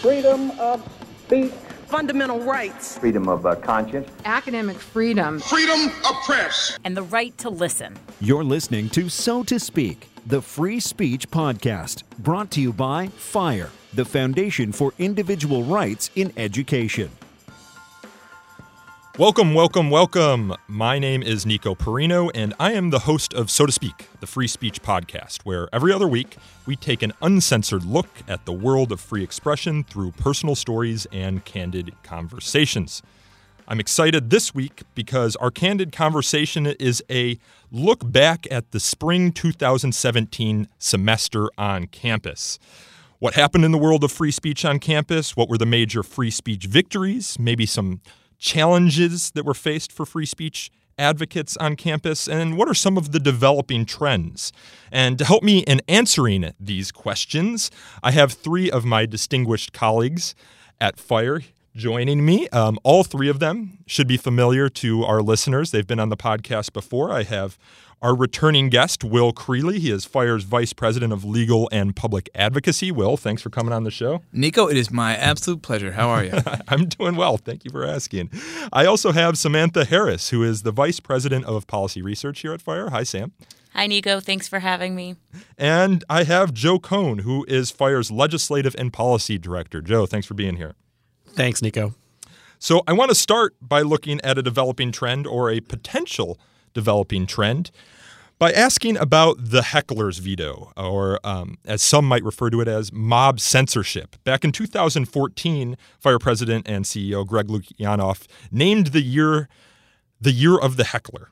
freedom of speech, fundamental rights, freedom of uh, conscience, academic freedom, freedom of press, and the right to listen. You're listening to So to Speak, the free speech podcast, brought to you by FIRE, the Foundation for Individual Rights in Education. Welcome, welcome, welcome. My name is Nico Perino, and I am the host of So to Speak, the free speech podcast, where every other week we take an uncensored look at the world of free expression through personal stories and candid conversations. I'm excited this week because our candid conversation is a look back at the spring 2017 semester on campus. What happened in the world of free speech on campus? What were the major free speech victories? Maybe some challenges that were faced for free speech advocates on campus, and what are some of the developing trends? And to help me in answering these questions, I have three of my distinguished colleagues at FIRE joining me. Um, all three of them should be familiar to our listeners. They've been on the podcast before. I have our returning guest, Will Creeley. He is FIRE's Vice President of Legal and Public Advocacy. Will, thanks for coming on the show. Nico, it is my absolute pleasure. How are you? I'm doing well. Thank you for asking. I also have Samantha Harris, who is the Vice President of Policy Research here at FIRE. Hi, Sam. Hi, Nico. Thanks for having me. And I have Joe Cohn, who is FIRE's Legislative and Policy Director. Joe, thanks for being here. Thanks, Nico. So I want to start by looking at a developing trend or a potential developing trend by asking about the heckler's veto, or um, as some might refer to it as mob censorship. Back in 2014, Fire President and CEO Greg Lukianoff named the year the year of the heckler.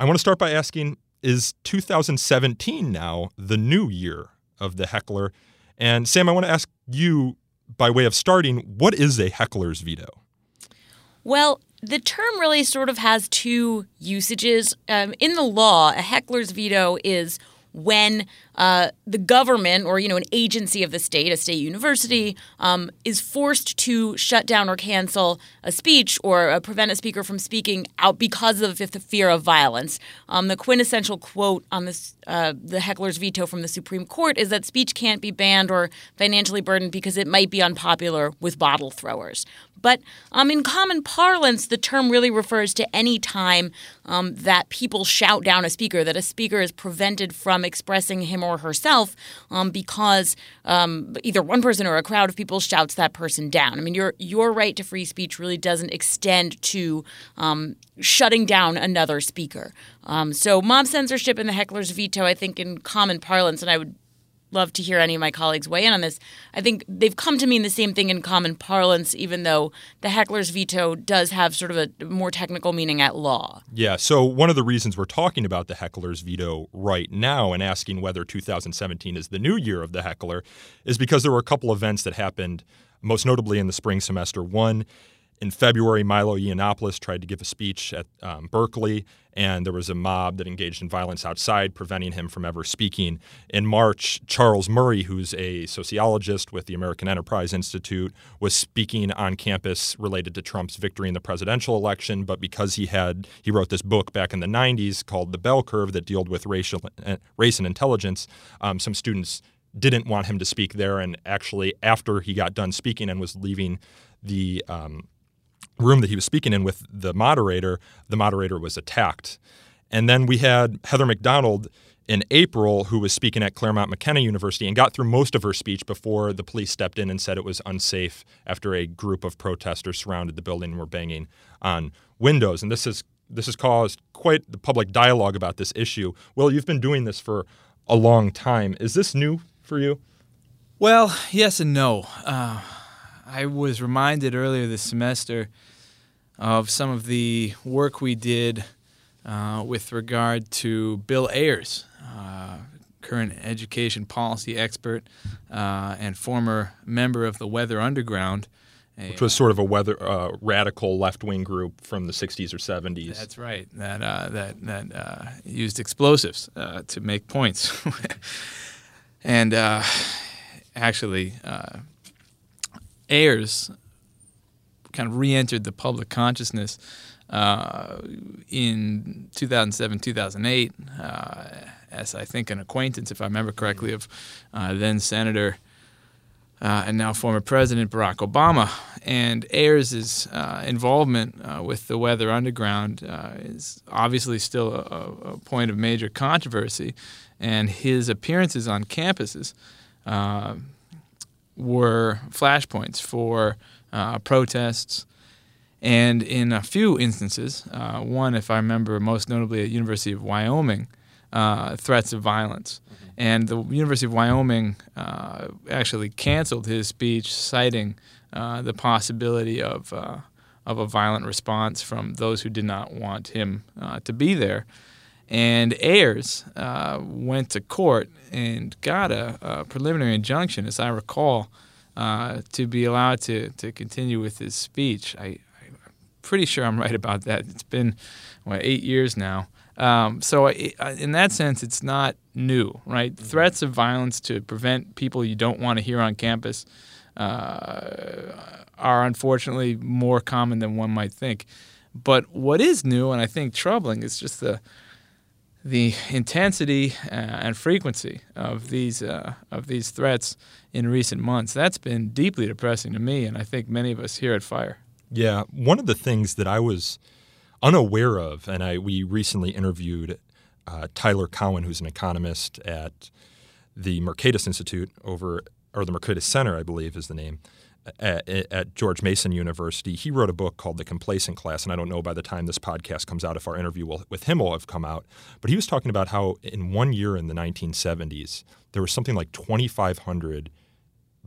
I want to start by asking is 2017 now the new year of the heckler? And Sam, I want to ask you, by way of starting, what is a heckler's veto? Well, the term really sort of has two usages. Um, in the law, a heckler's veto is when uh, the government or you know an agency of the state, a state university, um, is forced to shut down or cancel a speech or uh, prevent a speaker from speaking out because of the fear of violence. Um, the quintessential quote on this, uh, the heckler's veto from the Supreme Court is that speech can't be banned or financially burdened because it might be unpopular with bottle throwers. But um, in common parlance, the term really refers to any time um, that people shout down a speaker, that a speaker is prevented from expressing him or herself um, because um, either one person or a crowd of people shouts that person down. I mean, your your right to free speech really doesn't extend to um, shutting down another speaker. Um, so, mob censorship and the heckler's veto, I think, in common parlance, and I would love to hear any of my colleagues weigh in on this. I think they've come to mean the same thing in common parlance, even though the heckler's veto does have sort of a more technical meaning at law. Yeah. So, one of the reasons we're talking about the heckler's veto right now and asking whether 2017 is the new year of the heckler is because there were a couple events that happened, most notably in the spring semester. One, in February, Milo Yiannopoulos tried to give a speech at um, Berkeley, and there was a mob that engaged in violence outside, preventing him from ever speaking. In March, Charles Murray, who's a sociologist with the American Enterprise Institute, was speaking on campus related to Trump's victory in the presidential election. But because he had he wrote this book back in the 90s called The Bell Curve that dealt with racial uh, race and intelligence, um, some students didn't want him to speak there. And actually, after he got done speaking and was leaving the um, room that he was speaking in with the moderator, the moderator was attacked. And then we had Heather Mac Donald in April who was speaking at Claremont McKenna University and got through most of her speech before the police stepped in and said it was unsafe after a group of protesters surrounded the building and were banging on windows. And this has this has caused quite the public dialogue about this issue. Well, you've been doing this for a long time. Is this new for you? Well, yes and no. Uh, I was reminded earlier this semester of some of the work we did uh, with regard to Bill Ayers, uh, current education policy expert uh, and former member of the Weather Underground. Which was sort of a weather uh, radical left wing group from the 60s or 70s. That's right. That uh, that that uh, used explosives to make points, and actually, Ayers kind of re-entered the public consciousness uh, in 2007, 2008, uh, as I think an acquaintance, if I remember correctly, of uh, then Senator uh, and now former President Barack Obama. And Ayers' uh, involvement uh, with the Weather Underground is obviously still a, a, point of major controversy, and his appearances on campuses were flashpoints for uh, protests. And in a few instances, one, if I remember most notably at University of Wyoming, threats of violence. And the University of Wyoming uh, actually canceled his speech, citing uh, the possibility of uh, of a violent response from those who did not want him uh, to be there. And Ayers uh, went to court and got a, a, preliminary injunction, as I recall, uh, to be allowed to, to continue with his speech. I, I'm pretty sure I'm right about that. It's been what, eight years now. Um, so, in that sense, it's not new, right? Mm-hmm. Threats of violence to prevent people you don't want to hear on campus uh, are unfortunately more common than one might think. But what is new and I think troubling is just the the intensity uh, and frequency of these uh, of these threats in recent months. That's been deeply depressing to me, and I think many of us here at Fire. Yeah, one of the things that I was unaware of, and I we recently interviewed uh, Tyler Cowen, who's an economist at the Mercatus Institute over, or the Mercatus Center, I believe is the name, at, at, George Mason University. He wrote a book called The Complacent Class, and I don't know by the time this podcast comes out if our interview will, with him will have come out. But he was talking about how in one year in the 1970s, there was something like 2,500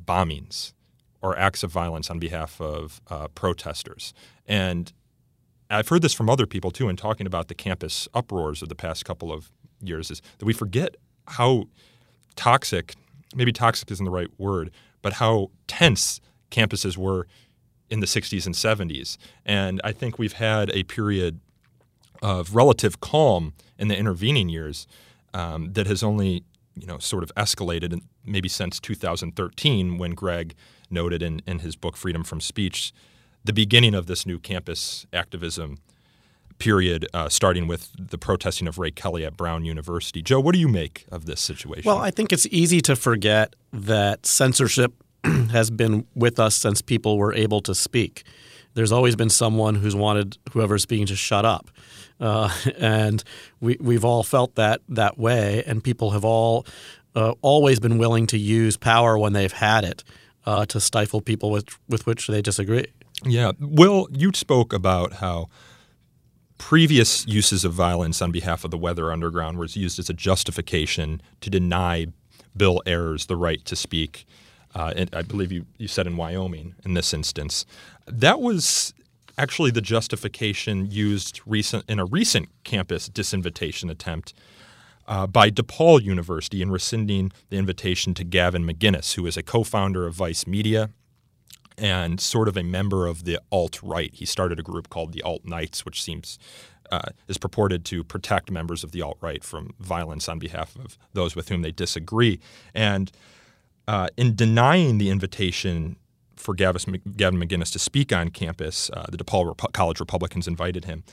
bombings or acts of violence on behalf of uh, protesters. And I've heard this from other people too in talking about the campus uproars of the past couple of years is that we forget how toxic, maybe toxic isn't the right word, but how tense campuses were in the 60s and 70s. And I think we've had a period of relative calm in the intervening years um, that has only you know sort of escalated maybe since 2013 when Greg noted in, in his book Freedom from Speech the beginning of this new campus activism period, uh, starting with the protesting of Ray Kelly at Brown University. Joe, what do you make of this situation? Well, I think it's easy to forget that censorship has been with us since people were able to speak. There's always been someone who's wanted whoever's speaking to shut up. Uh, and we, we've all felt that that way, and people have all uh, always been willing to use power when they've had it uh, to stifle people with, with which they disagree. Yeah. Will, you spoke about how previous uses of violence on behalf of the Weather Underground was used as a justification to deny Bill Ayers the right to speak. Uh, I believe you, you said in Wyoming in this instance. That was actually the justification used recent in a recent campus disinvitation attempt uh, by DePaul University in rescinding the invitation to Gavin McInnes, who is a co-founder of Vice Media and sort of a member of the alt right. He started a group called the Alt Knights, which seems uh, is purported to protect members of the alt right from violence on behalf of those with whom they disagree. And uh, in denying the invitation for Gavin, McInnes to speak on campus, uh, the DePaul Rep- College Republicans invited him.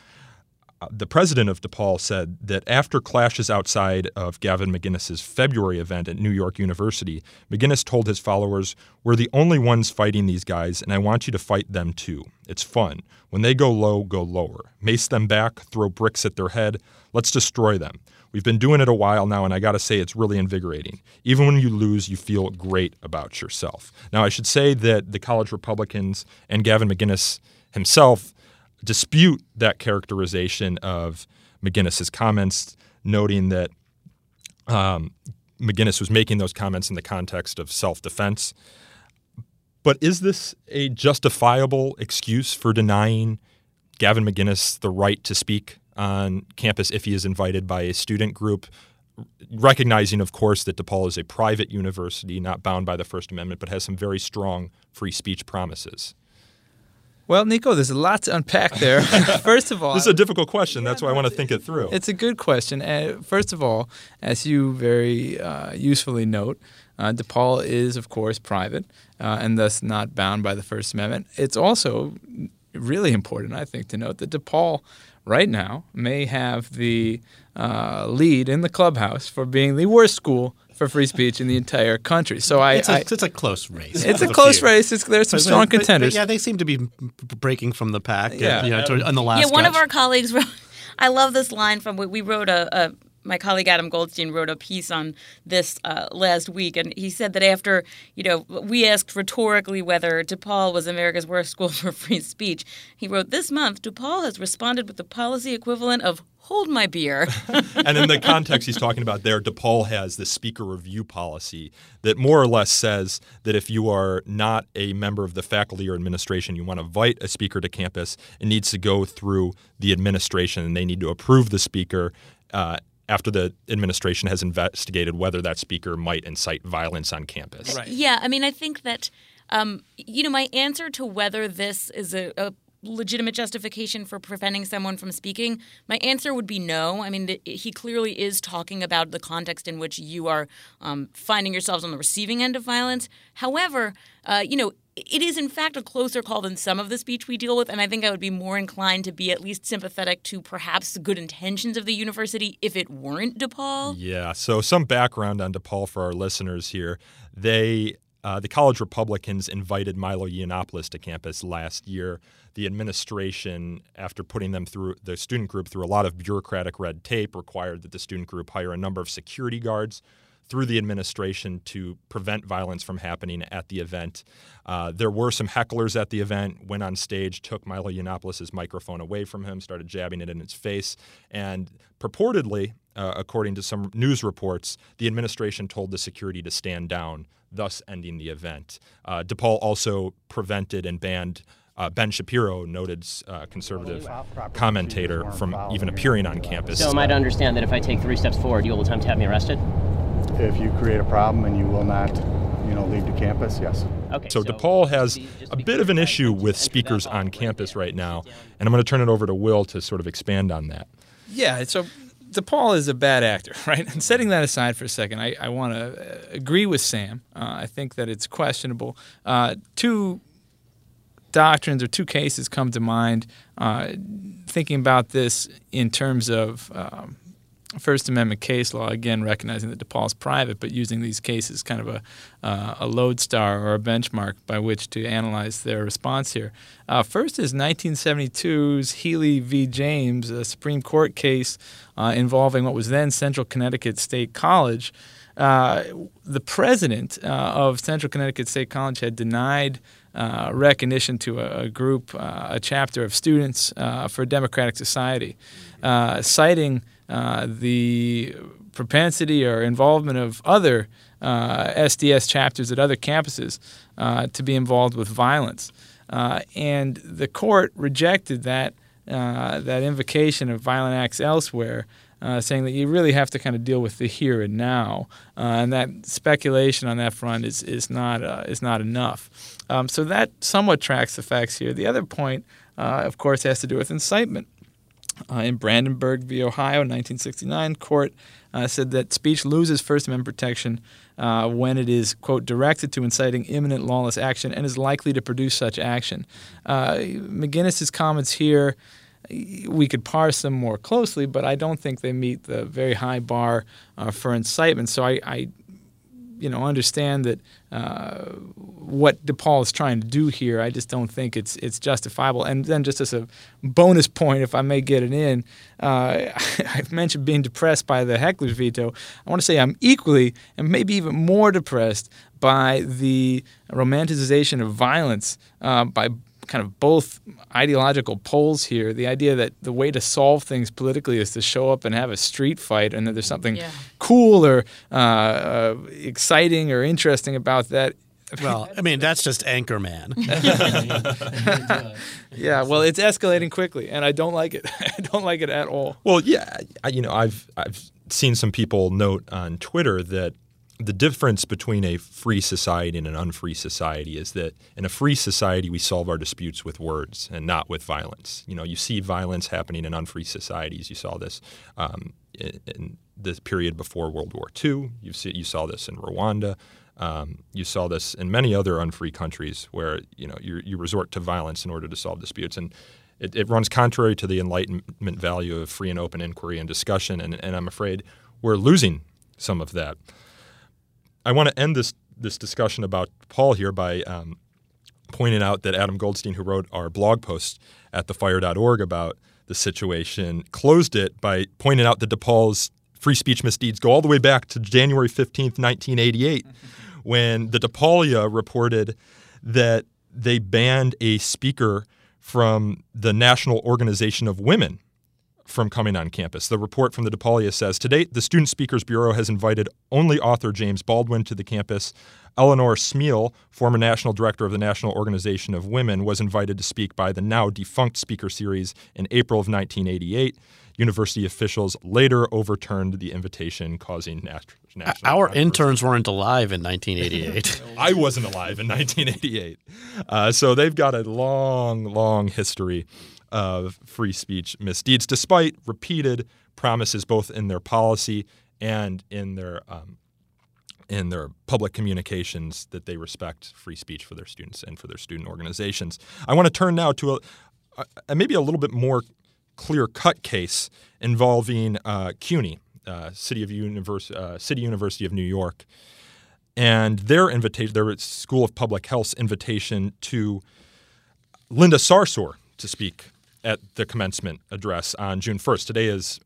Uh, the president of DePaul said that after clashes outside of Gavin McInnes's February event at New York University, McInnes told his followers, We're the only ones fighting these guys, and I want you to fight them too. It's fun. When they go low, go lower. Mace them back, throw bricks at their head. Let's destroy them. We've been doing it a while now, and I got to say, it's really invigorating. Even when you lose, you feel great about yourself. Now, I should say that the college Republicans and Gavin McInnes himself dispute that characterization of McInnes's comments, noting that um, McInnes was making those comments in the context of self defense. But is this a justifiable excuse for denying Gavin McInnes the right to speak on campus if he is invited by a student group? Recognizing, of course, that DePaul is a private university, not bound by the First Amendment, but has some very strong free speech promises. Well, Nico, there's a lot to unpack there. first of all, this is a difficult question. That's why I want to think it through. It's a good question. Uh, first of all, as you very uh, usefully note, uh, DePaul is, of course, private uh, and thus not bound by the First Amendment. It's also really important, I think, to note that DePaul right now may have the uh, lead in the clubhouse for being the worst school for free speech in the entire country. So I, It's a, I it's a close race. it's a close few. race. It's, there's some But- strong but- but contenders. yeah, they seem to be breaking from the pack. Yeah. Yeah, you know, toward- on the last. yeah, one of our colleagues wrote. I love this line from we wrote a. a my colleague Adam Goldstein wrote a piece on this uh, last week, and he said that after you know we asked rhetorically whether DePaul was America's worst school for free speech, he wrote, "This month, DePaul has responded with the policy equivalent of hold my beer." and in the context he's talking about there, DePaul has the speaker review policy that more or less says that if you are not a member of the faculty or administration, you want to invite a speaker to campus, it needs to go through the administration and they need to approve the speaker. Uh, after the administration has investigated whether that speaker might incite violence on campus. Right. Yeah, I mean, I think that um, you know my answer to whether this is a, a legitimate justification for preventing someone from speaking, my answer would be no. I mean, th- he clearly is talking about the context in which you are um, finding yourselves on the receiving end of violence. However, uh, you know. It is, in fact, a closer call than some of the speech we deal with, and I think I would be more inclined to be at least sympathetic to perhaps the good intentions of the university if it weren't DePaul. Yeah. So some background on DePaul for our listeners here. They uh, the college Republicans invited Milo Yiannopoulos to campus last year. The administration, after putting them through the student group through a lot of bureaucratic red tape, required that the student group hire a number of security guards through the administration to prevent violence from happening at the event. Uh, there were some hecklers at the event, went on stage, took Milo Yiannopoulos' microphone away from him, started jabbing it in his face, and purportedly, uh, according to some news reports, the administration told the security to stand down, thus ending the event. Uh, DePaul also prevented and banned uh, Ben Shapiro, noted uh, conservative commentator, from even appearing on campus. So am I to understand that if I take three steps forward, you'll attempt to have me arrested? If you create a problem and you will not, you know, leave the campus, yes. Okay. So DePaul has a bit of an issue with speakers on campus right now, and I'm going to turn it over to Will to sort of expand on that. Yeah, so DePaul is a bad actor, right? And setting that aside for a second, I, I want to agree with Sam. Uh, I think that it's questionable. Uh, two doctrines or two cases come to mind uh, thinking about this in terms of um, First Amendment case law, again, recognizing that DePaul's private, but using these cases kind of a, uh, a lodestar or a benchmark by which to analyze their response here. Uh, first is 1972's Healy v. James, a Supreme Court case uh, involving what was then Central Connecticut State College. Uh, the president uh, of Central Connecticut State College had denied uh, recognition to a, a group, uh, a chapter of students uh, for democratic society, uh, citing uh, the propensity or involvement of other uh, SDS chapters at other campuses uh, to be involved with violence. Uh, and the court rejected that, uh, that invocation of violent acts elsewhere. Saying that you really have to kind of deal with the here and now, and that speculation on that front is is not is not enough. Um, so that somewhat tracks the facts here. The other point, of course, has to do with incitement. Uh, in Brandenburg v. Ohio, 1969, court uh, said that speech loses First Amendment protection uh, when it is, quote, directed to inciting imminent lawless action and is likely to produce such action. Uh, McInnes's comments here, we could parse them more closely, but I don't think they meet the very high bar uh, for incitement. So I, I you know, understand that uh, what DePaul is trying to do here. I just don't think it's it's justifiable. And then just as a bonus point, if I may get it in, uh, I've mentioned being depressed by the heckler's veto. I want to say I'm equally and maybe even more depressed by the romanticization of violence uh, by kind of both ideological poles here. The idea that the way to solve things politically is to show up and have a street fight, and that there's something Yeah. Cool or uh, uh, exciting or interesting about that. Well, I mean, that's just Anchorman. Yeah, well, it's escalating quickly, and I don't like it. I don't like it at all. Well, yeah, I, you know, I've I've seen some people note on Twitter that the difference between a free society and an unfree society is that in a free society we solve our disputes with words and not with violence. You know, you see violence happening in unfree societies. You saw this um, in, in the period before World War II. You see, you saw this in Rwanda. Um, you saw this in many other unfree countries where you know you, you resort to violence in order to solve disputes, and it, it runs contrary to the Enlightenment value of free and open inquiry and discussion. And, and I'm afraid we're losing some of that. I want to end this this discussion about Paul here by um, pointing out that Adam Goldstein, who wrote our blog post at thefire.org about the situation, closed it by pointing out that DePaul's free speech misdeeds go all the way back to January 15th, 1988, mm-hmm. when the DePaulia reported that they banned a speaker from the National Organization of Women from coming on campus. The report from the DePaulia says To date, the Student Speakers Bureau has invited only author James Baldwin to the campus. Eleanor Smeal, former national director of the National Organization of Women, was invited to speak by the now defunct speaker series in April of 1988. University officials later overturned the invitation, causing nat- national. Our controversy. interns weren't alive in 1988. I wasn't alive in 1988. Uh, so they've got a long, long history of free speech misdeeds, despite repeated promises both in their policy and in their um, in their public communications that they respect free speech for their students and for their student organizations. I want to turn now to a, a maybe a little bit more clear cut case involving uh, CUNY, uh, City of Univers- uh, City University of New York, and their invitation, their School of Public Health's invitation to Linda Sarsour to speak at the commencement address on June 1st. Today is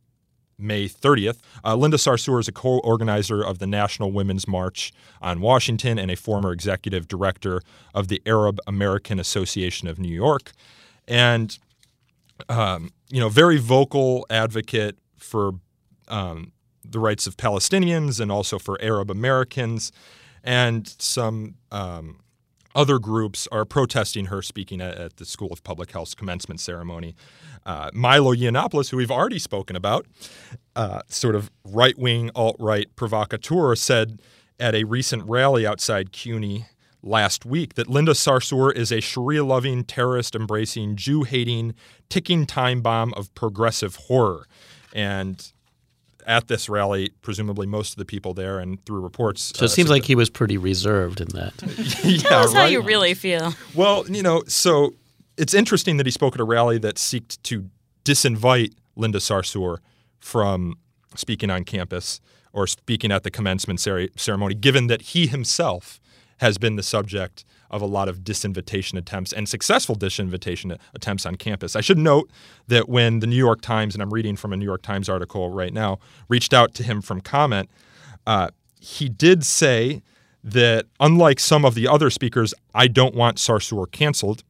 May 30th. Uh, Linda Sarsour is a co organizer of the National Women's March on Washington and a former executive director of the Arab American Association of New York. And, um, you know, very vocal advocate for um, the rights of Palestinians and also for Arab Americans. And some um, other groups are protesting her speaking at, at, the School of Public Health's commencement ceremony. Uh, Milo Yiannopoulos, who we've already spoken about, uh, sort of right wing, alt right provocateur, said at a recent rally outside CUNY last week that Linda Sarsour is a Sharia loving, terrorist embracing, Jew hating, ticking time bomb of progressive horror. And at this rally, presumably most of the people there, and through reports. So it uh, seems like he was pretty reserved in that. yeah, Tell us right? how you really feel. Well, you know, so it's interesting that he spoke at a rally that sought to disinvite Linda Sarsour from speaking on campus or speaking at the commencement ceremony, given that he himself has been the subject of a lot of disinvitation attempts and successful disinvitation attempts on campus. I should note that when the New York Times, and I'm reading from a New York Times article right now, reached out to him from comment, uh, he did say that unlike some of the other speakers, I don't want Sarsour canceled.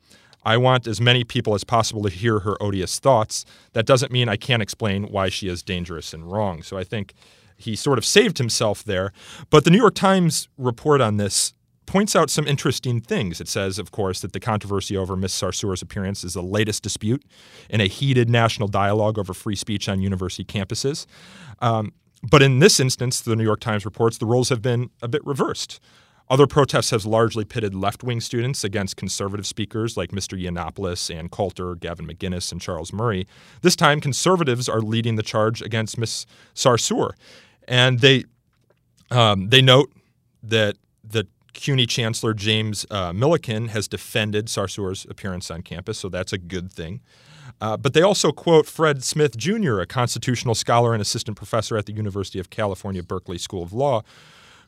I want as many people as possible to hear her odious thoughts. That doesn't mean I can't explain why she is dangerous and wrong. So I think he sort of saved himself there. But the New York Times report on this points out some interesting things. It says, of course, that the controversy over Ms. Sarsour's appearance is the latest dispute in a heated national dialogue over free speech on university campuses. Um, but in this instance, the New York Times reports the roles have been a bit reversed. Other protests have largely pitted left wing students against conservative speakers like Mr. Yiannopoulos, Ann Coulter, Gavin McInnes, and Charles Murray. This time, conservatives are leading the charge against Ms. Sarsour. And they, um, they note that the CUNY Chancellor James uh, Milliken has defended Sarsour's appearance on campus, so that's a good thing. Uh, but they also quote Fred Smith Jr., a constitutional scholar and assistant professor at the University of California, Berkeley School of Law,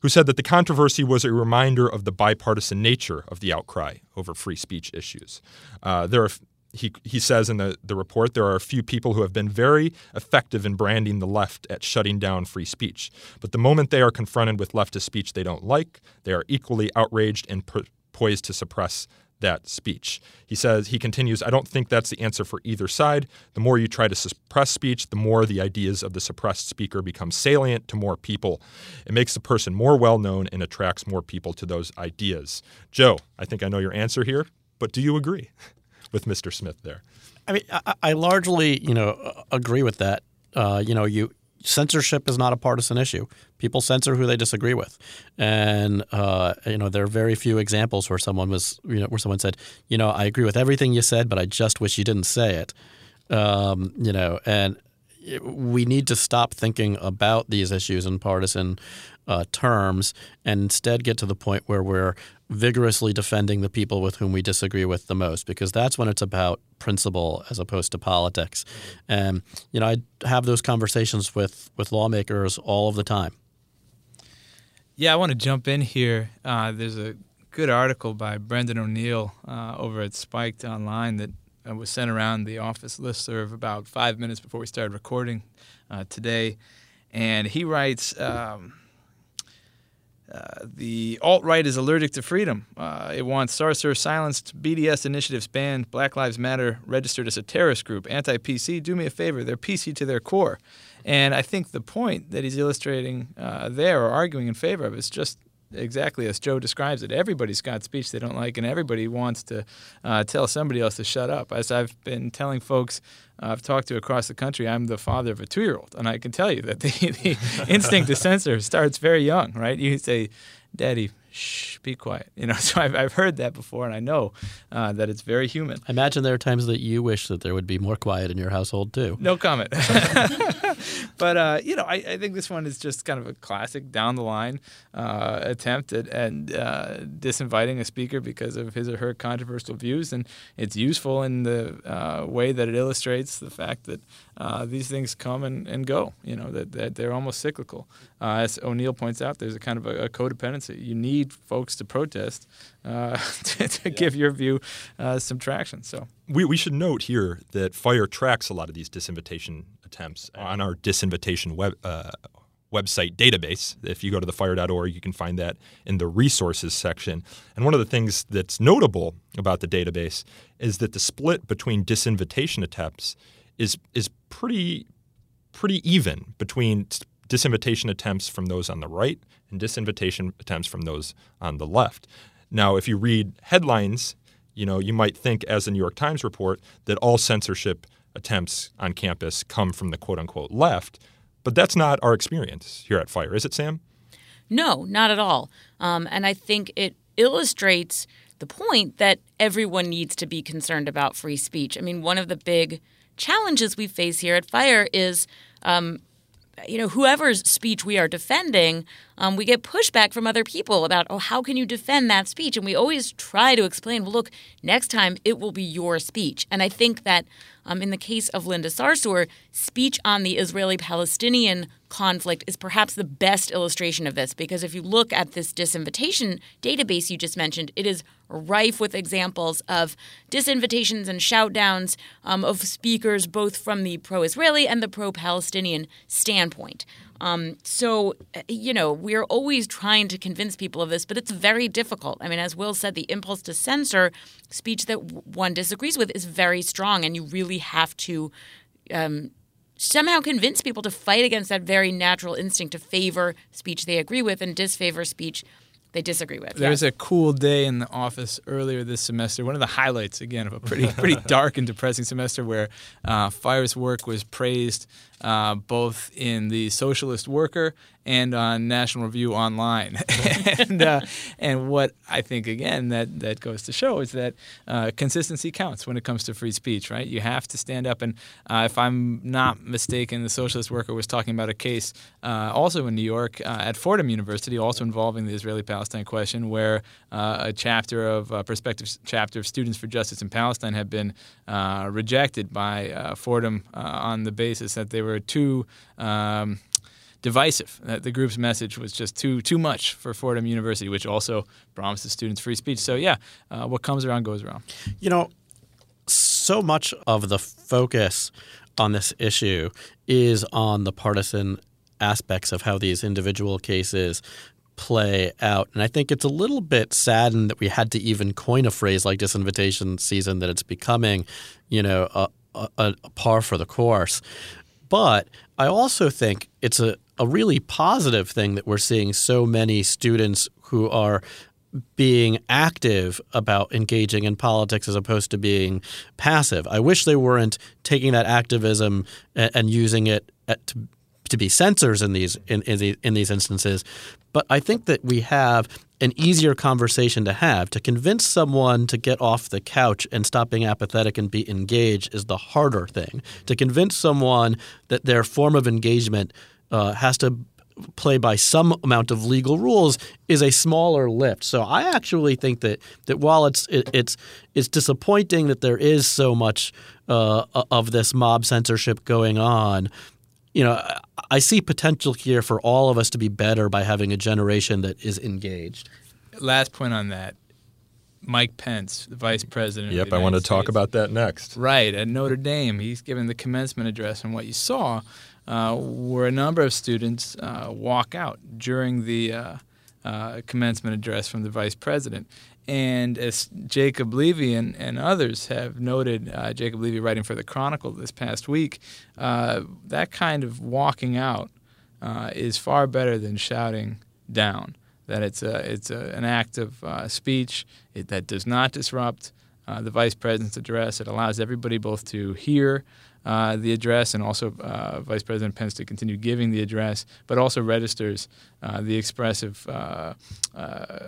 who said that the controversy was a reminder of the bipartisan nature of the outcry over free speech issues. Uh, there are he, he says in the, the report there are a few people who have been very effective in branding the left at shutting down free speech. But the moment they are confronted with leftist speech they don't like, they are equally outraged and po- poised to suppress that speech. He says, he continues, I don't think that's the answer for either side. The more you try to suppress speech, the more the ideas of the suppressed speaker become salient to more people. It makes the person more well known and attracts more people to those ideas. Joe, I think I know your answer here, but do you agree? with Mr. Smith there. I mean, I, I largely, you know, agree with that. Uh, you know, you censorship is not a partisan issue. People censor who they disagree with, and uh, you know there are very few examples where someone was, you know, where someone said, you know, I agree with everything you said, but I just wish you didn't say it. Um, you know, and we need to stop thinking about these issues in partisan uh, terms and instead get to the point where we're vigorously defending the people with whom we disagree with the most because that's when it's about principle as opposed to politics. And you know, I have those conversations with with lawmakers all of the time. Yeah, I want to jump in here. Uh, there's a good article by Brendan O'Neill uh, over at Spiked Online that uh, was sent around the office listserv about five minutes before we started recording uh, today. And he writes um, uh, The alt right is allergic to freedom. Uh, it wants Sarsour silenced, BDS initiatives banned, Black Lives Matter registered as a terrorist group, anti PC. Do me a favor, they're PC to their core. And I think the point that he's illustrating uh, there or arguing in favor of is just exactly as Joe describes it. Everybody's got speech they don't like, and everybody wants to uh, tell somebody else to shut up. As I've been telling folks uh, I've talked to across the country, I'm the father of a two year old, and I can tell you that the, the instinct to censor starts very young, right? You say, Daddy, shh, be quiet. You know, so I've, I've heard that before, and I know uh, that it's very human. I imagine there are times that you wish that there would be more quiet in your household too. No comment. but uh, you know, I, I, think this one is just kind of a classic down the line uh, attempt at, at uh, disinviting a speaker because of his or her controversial views, and it's useful in the uh, way that it illustrates the fact that uh, these things come and, and go. You know that, that they're almost cyclical. Uh, as O'Neill points out, there's a kind of a, a codependency. You need folks to protest uh, to, to yeah. give your view uh, some traction. So we, we should note here that Fire tracks a lot of these disinvitation attempts on our disinvitation web, uh, website database. If you go to thefire.org, you can find that in the resources section. And one of the things that's notable about the database is that the split between disinvitation attempts is is pretty pretty even between disinvitation attempts from those on the right and disinvitation attempts from those on the left. Now, if you read headlines, you know, you might think as the New York Times report that all censorship attempts on campus come from the quote unquote left, but that's not our experience here at Fire, is it, Sam? No, not at all. Um, and I think it illustrates the point that everyone needs to be concerned about free speech. I mean, one of the big challenges we face here at Fire is um, you know, whoever's speech we are defending, um, we get pushback from other people about, oh, how can you defend that speech? And we always try to explain, well, look, next time it will be your speech. And I think that um, in the case of Linda Sarsour, speech on the Israeli Palestinian conflict is perhaps the best illustration of this because if you look at this disinvitation database you just mentioned, it is rife with examples of disinvitations and shoutdowns um, of speakers both from the pro Israeli and the pro Palestinian standpoint. Um, so, you know, we're always trying to convince people of this, but it's very difficult. I mean, as Will said, the impulse to censor speech that one disagrees with is very strong, and you really have to um, somehow convince people to fight against that very natural instinct to favor speech they agree with and disfavor speech they disagree with. There was a cool day in the office earlier this semester. One of the highlights, again, of a pretty pretty dark and depressing semester, where uh, Fire's work was praised uh, both in the Socialist Worker and on National Review Online. and uh, and what I think again that that goes to show is that uh, consistency counts when it comes to free speech. Right? You have to stand up. And uh, if I'm not mistaken, the Socialist Worker was talking about a case uh, also in New York uh, at Fordham University, also involving the Israeli-Palestine question, where a chapter of a prospective chapter of Students for Justice in Palestine had been rejected by Fordham on the basis that they were too um, divisive. The group's message was just too too much for Fordham University, which also promises students free speech. So yeah, uh, what comes around goes around. You know, so much of the focus on this issue is on the partisan aspects of how these individual cases play out. And I think it's a little bit saddened that we had to even coin a phrase like disinvitation season, that it's becoming, you know, a, a, a par for the course. But I also think it's a a really positive thing that we're seeing so many students who are being active about engaging in politics as opposed to being passive. I wish they weren't taking that activism and, and using it at, to, to be censors in these in, in, the, in these instances. But I think that we have an easier conversation to have. To convince someone to get off the couch and stop being apathetic and be engaged is the harder thing. To convince someone that their form of engagement uh, has to play by some amount of legal rules is a smaller lift. So I actually think that that while it's it, it's it's disappointing that there is so much uh, of this mob censorship going on, you know, I see potential here for all of us to be better by having a generation that is engaged. Last point on that. Mike Pence, the vice president. Yep, of the I want to United talk about that next. Right, at Notre Dame, he's given the commencement address, and what you saw uh, were a number of students uh, walk out during the uh, uh, commencement address from the vice president. And as Jacob Levy and, and others have noted, uh, Jacob Levy writing for the Chronicle this past week, that kind of walking out is far better than shouting down. That it's a, it's a, an act of speech it, that does not disrupt uh, the vice president's address. It allows everybody both to hear uh, the address and also uh, Vice President Pence to continue giving the address, but also registers uh, the expressive uh, uh,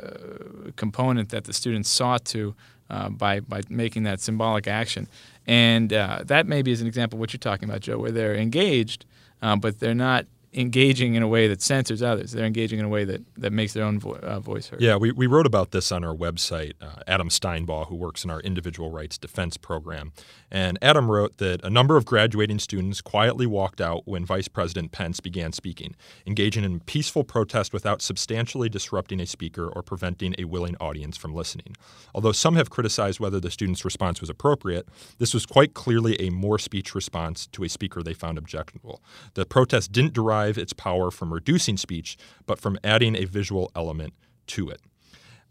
component that the students sought to uh, by, by making that symbolic action. And that maybe is an example of what you're talking about, Joe, where they're engaged, but they're not engaging in a way that censors others. They're engaging in a way that, that makes their own vo- uh, voice heard. Yeah, we, we wrote about this on our website. Uh, Adam Steinbaugh, who works in our individual rights defense program. And Adam wrote that a number of graduating students quietly walked out when Vice President Pence began speaking, engaging in peaceful protest without substantially disrupting a speaker or preventing a willing audience from listening. Although some have criticized whether the students' response was appropriate, this was quite clearly a more speech response to a speaker they found objectionable. The protest didn't derive its power from reducing speech, but from adding a visual element to it.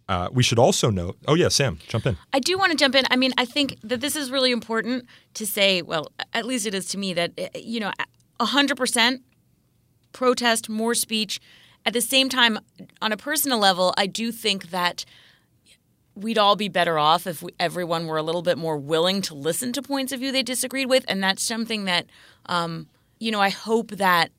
Uh, we should also note. Oh yeah, Sam, jump in. I do want to jump in. I mean, I think that this is really important to say. Well, at least it is to me that eh, you know, hundred percent protest, more speech. At the same time, on a personal level, I do think that we'd all be better off if we, everyone were a little bit more willing to listen to points of view they disagreed with, and that's something that um, you know I hope that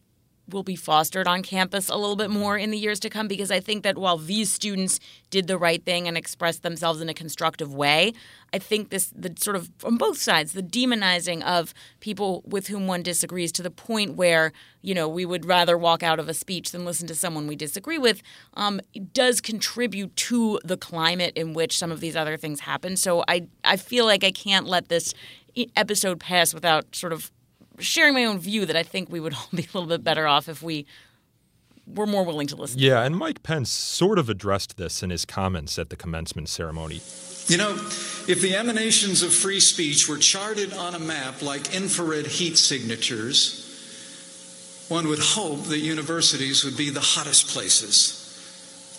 will be fostered on campus a little bit more in the years to come because I think that while these students did the right thing and expressed themselves in a constructive way, I think this the sort of from both sides the demonizing of people with whom one disagrees to the point where you know we would rather walk out of a speech than listen to someone we disagree with um, does contribute to the climate in which some of these other things happen. So I I feel like I can't let this episode pass without sort of sharing my own view that I think we would all be a little bit better off if we were more willing to listen. Yeah, and Mike Pence sort of addressed this in his comments at the commencement ceremony. You know, if the emanations of free speech were charted on a map like infrared heat signatures, one would hope that universities would be the hottest places.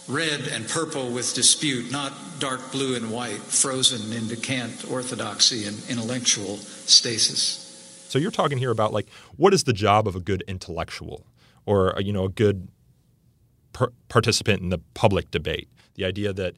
Red and purple with dispute, not dark blue and white, frozen into cant orthodoxy and intellectual stasis. So you're talking here about like what is the job of a good intellectual or uh, you know a good per- participant in the public debate? The idea that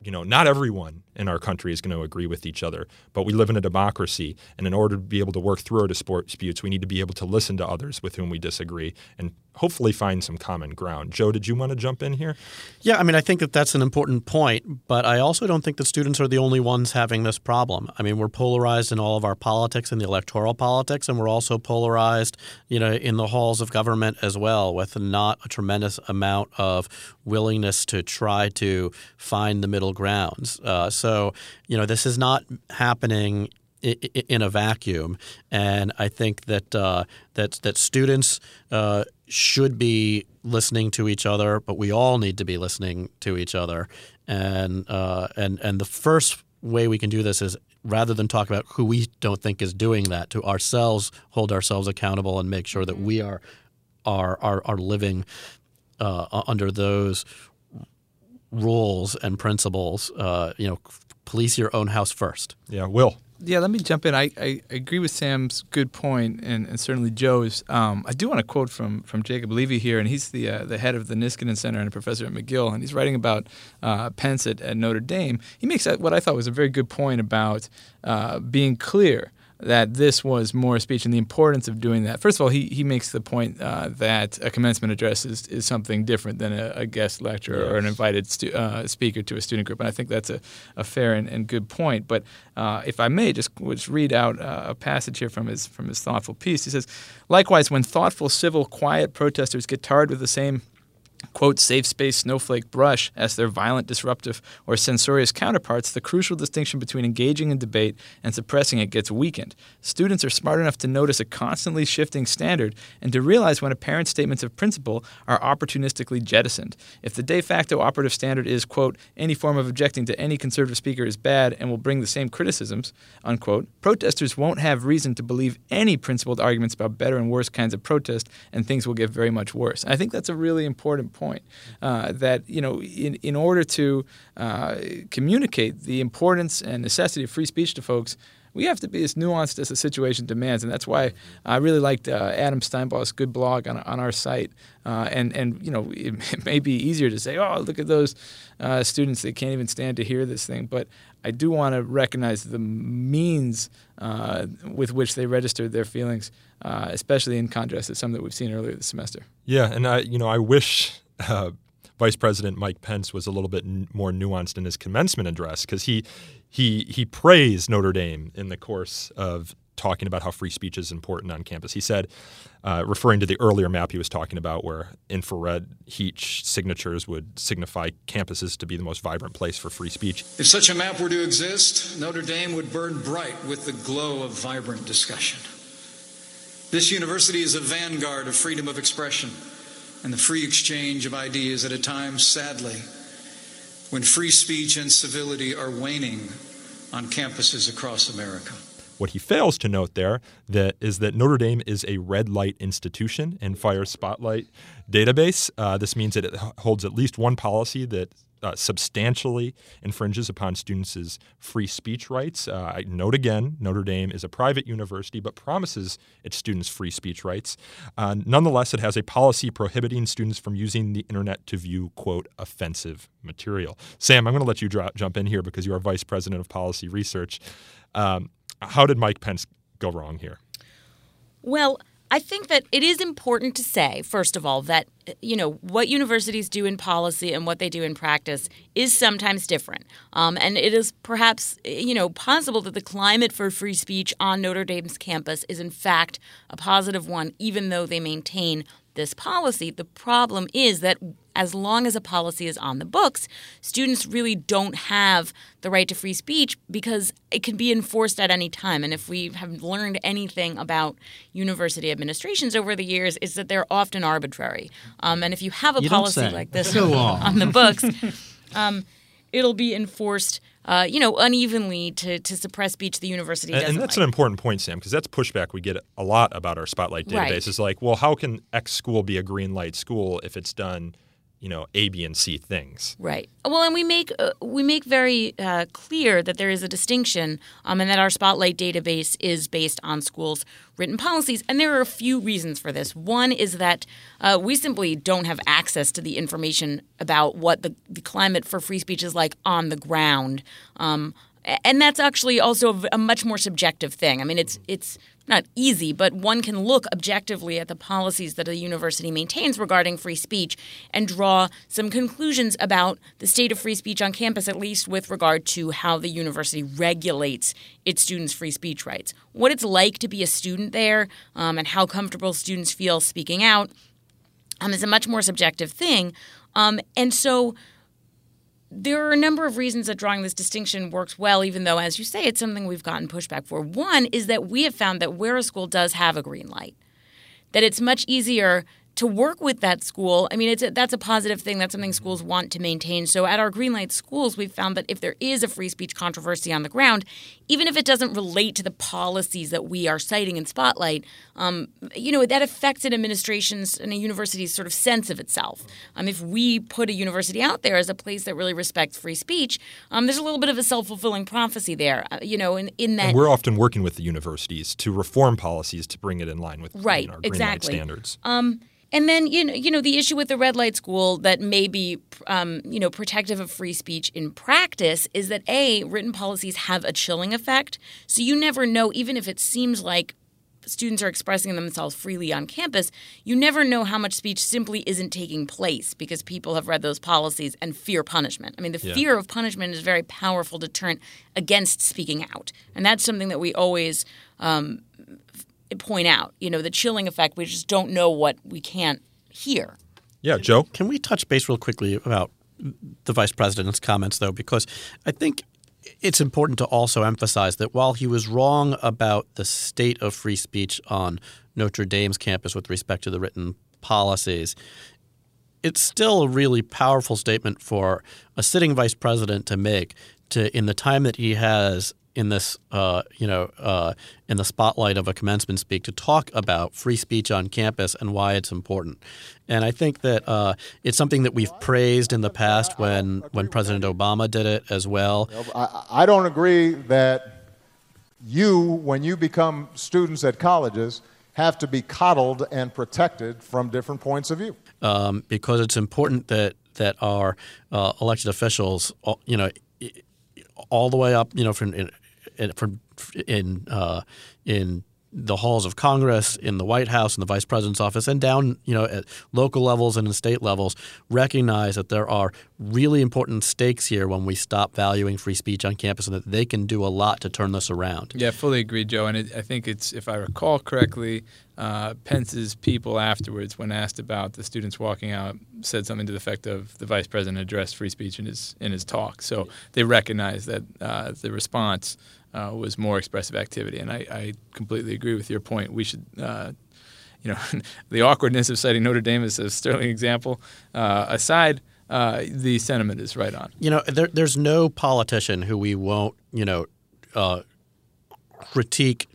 you know not everyone in our country is going to agree with each other, but we live in a democracy, and in order to be able to work through our disputes, we need to be able to listen to others with whom we disagree and hopefully find some common ground. Joe, did you want to jump in here? Yeah, I mean, I think that that's an important point, but I also don't think that students are the only ones having this problem. I mean, we're polarized in all of our politics and the electoral politics, and we're also polarized, you know, in the halls of government as well, with not a tremendous amount of willingness to try to find the middle grounds. Uh, so, you know, this is not happening in a vacuum, and I think that uh, that that students uh, should be listening to each other, but we all need to be listening to each other, and uh, and and the first way we can do this is rather than talk about who we don't think is doing that, to ourselves hold ourselves accountable and make sure that we are are are, are living uh, under those rules and principles. Uh, you know, police your own house first. Yeah, Will. Yeah, let me jump in. I, I agree with Sam's good point, and, and certainly Joe's. Um, I do want to quote from from Jacob Levy here, and he's the uh, the head of the Niskanen Center and a professor at McGill, and he's writing about uh, Pence at, at, Notre Dame. He makes what I thought was a very good point about uh, being clear that this was more speech and the importance of doing that. First of all, he, he makes the point uh, that a commencement address is, is something different than a, a guest lecture yes. or an invited stu- uh, speaker to a student group. And I think that's a, a fair and, and good point. But uh, if I may, just, just read out uh, a passage here from his, from his thoughtful piece. He says, Likewise, when thoughtful, civil, quiet protesters get tarred with the same quote, safe space snowflake brush as their violent, disruptive, or censorious counterparts, the crucial distinction between engaging in debate and suppressing it gets weakened. Students are smart enough to notice a constantly shifting standard and to realize when apparent statements of principle are opportunistically jettisoned. If the de facto operative standard is, quote, any form of objecting to any conservative speaker is bad and will bring the same criticisms, unquote, protesters won't have reason to believe any principled arguments about better and worse kinds of protest, and things will get very much worse. I think that's a really important point uh, that you know in in order to uh, communicate the importance and necessity of free speech to folks. We have to be as nuanced as the situation demands, and that's why I really liked uh, Adam Steinbaugh's good blog on, on our site. Uh, and and you know it, it, may be easier to say, oh, look at those uh, students; they can't even stand to hear this thing. But I do want to recognize the means uh, with which they registered their feelings, uh, especially in contrast to some that we've seen earlier this semester. Yeah, and I, you know, I wish uh, Vice President Mike Pence was a little bit n- more nuanced in his commencement address because he he he praised Notre Dame in the course of talking about how free speech is important on campus. He said, uh, referring to the earlier map he was talking about, where infrared heat signatures would signify campuses to be the most vibrant place for free speech. If such a map were to exist, Notre Dame would burn bright with the glow of vibrant discussion. This university is a vanguard of freedom of expression and the free exchange of ideas at a time, sadly, when free speech and civility are waning on campuses across America. What he fails to note there that is that Notre Dame is a red light institution in Fire Spotlight database. Uh, this means that it holds at least one policy that uh, substantially infringes upon students' free speech rights. Uh, I note again, Notre Dame is a private university but promises its students free speech rights. Uh, nonetheless, it has a policy prohibiting students from using the internet to view, quote, offensive material. Sam, I'm going to let you dr- jump in here because you are vice president of policy research. Um, how did Mike Pence go wrong here? Well, I think that it is important to say, first of all, that you know what universities do in policy and what they do in practice is sometimes different, um, and it is perhaps you know possible that the climate for free speech on Notre Dame's campus is in fact a positive one, even though they maintain this policy. The problem is that as long as a policy is on the books, students really don't have the right to free speech because it can be enforced at any time. And if we have learned anything about university administrations over the years, is that they're often arbitrary. Um, and if you have a you policy like this on. on the books, um, it'll be enforced. Uh, you know, unevenly to, to suppress speech the university and, and that's like. an important point, Sam, because that's pushback we get a lot about our Spotlight database. Right. Is like, well, how can X school be a green light school if it's done you know A, B, and C things. Right. Well, and we make uh, we make very uh, clear that there is a distinction, um, and that our Spotlight database is based on schools' written policies. And there are a few reasons for this. One is that uh, we simply don't have access to the information about what the, the climate for free speech is like on the ground. Um, and that's actually also a much more subjective thing. I mean, it's it's not easy, but one can look objectively at the policies that a university maintains regarding free speech and draw some conclusions about the state of free speech on campus, at least with regard to how the university regulates its students' free speech rights. What it's like to be a student there um, and how comfortable students feel speaking out um, is a much more subjective thing. Um, and so there are a number of reasons that drawing this distinction works well, even though, as you say, it's something we've gotten pushback for. One is that we have found that where a school does have a green light, that it's much easier to work with that school. I mean, it's a, that's a positive thing. That's something schools want to maintain. So at our green light schools, we've found that if there is a free speech controversy on the ground, even if it doesn't relate to the policies that we are citing in Spotlight, um, you know, that affects an administration's and a university's sort of sense of itself. Um, if we put a university out there as a place that really respects free speech, um, there's a little bit of a self fulfilling prophecy there. Uh, you know, in, in that and we're often working with the universities to reform policies to bring it in line with right you know, exactly standards. Um, and then you know, you know the issue with the red light school that may be um, you know protective of free speech in practice is that a written policies have a chilling effect, so you never know even if it seems like students are expressing themselves freely on campus, you never know how much speech simply isn't taking place because people have read those policies and fear punishment. I mean, the Yeah. fear of punishment is a very powerful deterrent against speaking out, and that's something that we always um, point out. You know, the chilling effect. We just don't know what we can't hear. Yeah, Joe? Can we touch base real quickly about the vice president's comments, though? Because I think it's important to also emphasize that while he was wrong about the state of free speech on Notre Dame's campus with respect to the written policies, it's still a really powerful statement for a sitting vice president to make to in the time that he has in this, uh, you know, uh, in the spotlight of a commencement speak to talk about free speech on campus and why it's important. And I think that uh, it's something that we've praised in the past when when President Obama did it as well. I, I don't agree that you, when you become students at colleges, have to be coddled and protected from different points of view. Um, because it's important that that our uh, elected officials, you know, all the way up, you know, from from in uh, in the halls of Congress, in the White House, in the Vice President's office, and down, you know, at local levels and in state levels, recognize that there are really important stakes here when we stop valuing free speech on campus, and that they can do a lot to turn this around. Yeah, fully agree, Joe. And it, I think it's, if I recall correctly, uh, Pence's people afterwards, when asked about the students walking out, said something to the effect of the vice president addressed free speech in his in his talk. So they recognize that uh, the response uh, was more expressive activity. And I, I, completely agree with your point. We should, uh, you know, the awkwardness of citing Notre Dame as a sterling example uh, aside. Uh, the sentiment is right on. You know, there, there's no politician who we won't, you know, critique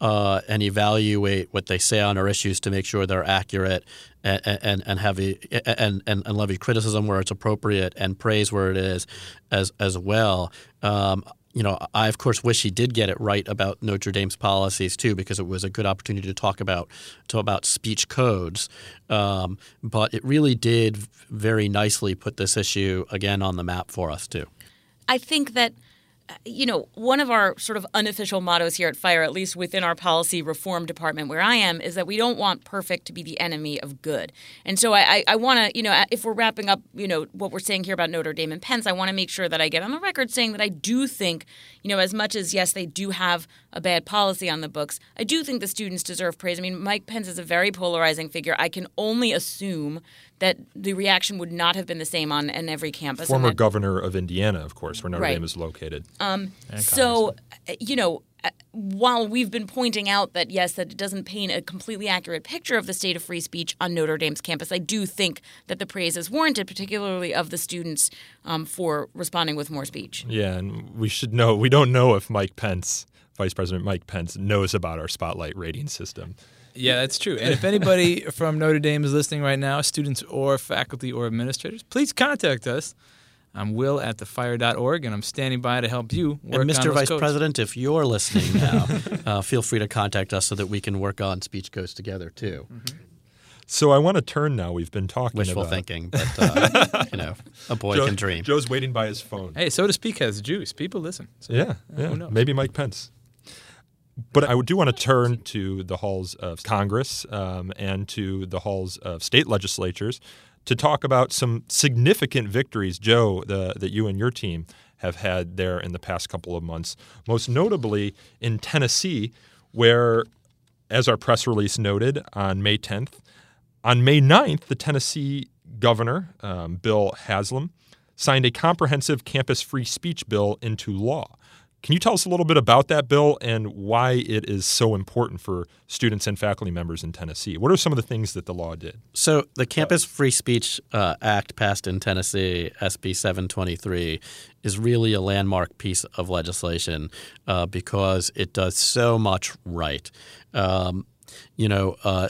uh, and evaluate what they say on our issues to make sure they're accurate and and, and have a, and, and, and levy criticism where it's appropriate and praise where it is as as well. Um, you know, I of course wish he did get it right about Notre Dame's policies too, because it was a good opportunity to talk about to about speech codes. Um, but it really did very nicely put this issue again on the map for us too. I think that you know, one of our sort of unofficial mottos here at Fire, at least within our policy reform department where I am, is that we don't want perfect to be the enemy of good. And so I, I want to, you know, if we're wrapping up, you know, what we're saying here about Notre Dame and Pence, I want to make sure that I get on the record saying that I do think, you know, as much as yes, they do have a bad policy on the books, I do think the students deserve praise. I mean, Mike Pence is a very polarizing figure. I can only assume that the reaction would not have been the same on, on every campus. Former that, governor of Indiana, of course, where Notre right. Dame is located. Um, so, you know, uh, while we've been pointing out that yes, that it doesn't paint a completely accurate picture of the state of free speech on Notre Dame's campus, I do think that the praise is warranted, particularly of the students um, for responding with more speech. Yeah, and we should know we don't know if Mike Pence, Vice President Mike Pence, knows about our spotlight rating system. Yeah, that's true. And if anybody from Notre Dame is listening right now, students or faculty or administrators, please contact us. I'm Will at thefire.org, and I'm standing by to help you work and Mr. on Vice codes. President, if you're listening now, uh, feel free to contact us so that we can work on speech codes together too. Mm-hmm. So I want to turn now. We've been talking wishful about thinking, but uh, you know, a boy Joe, can dream. Joe's waiting by his phone. Hey, so to speak has juice. People listen. So, yeah, uh, yeah. who knows? Maybe Mike Pence. But I do want to turn to the halls of Congress um, and to the halls of state legislatures to talk about some significant victories, Joe, the, that you and your team have had there in the past couple of months. Most notably in Tennessee, where, as our press release noted on May 10th, on May 9th, the Tennessee governor, um, Bill Haslam, signed a comprehensive campus free speech bill into law. Can you tell us a little bit about that bill and why it is so important for students and faculty members in Tennessee? What are some of the things that the law did? So, the Campus Free Speech uh, Act passed in Tennessee, SB 723, is really a landmark piece of legislation uh, because it does so much right. Um, you know, uh,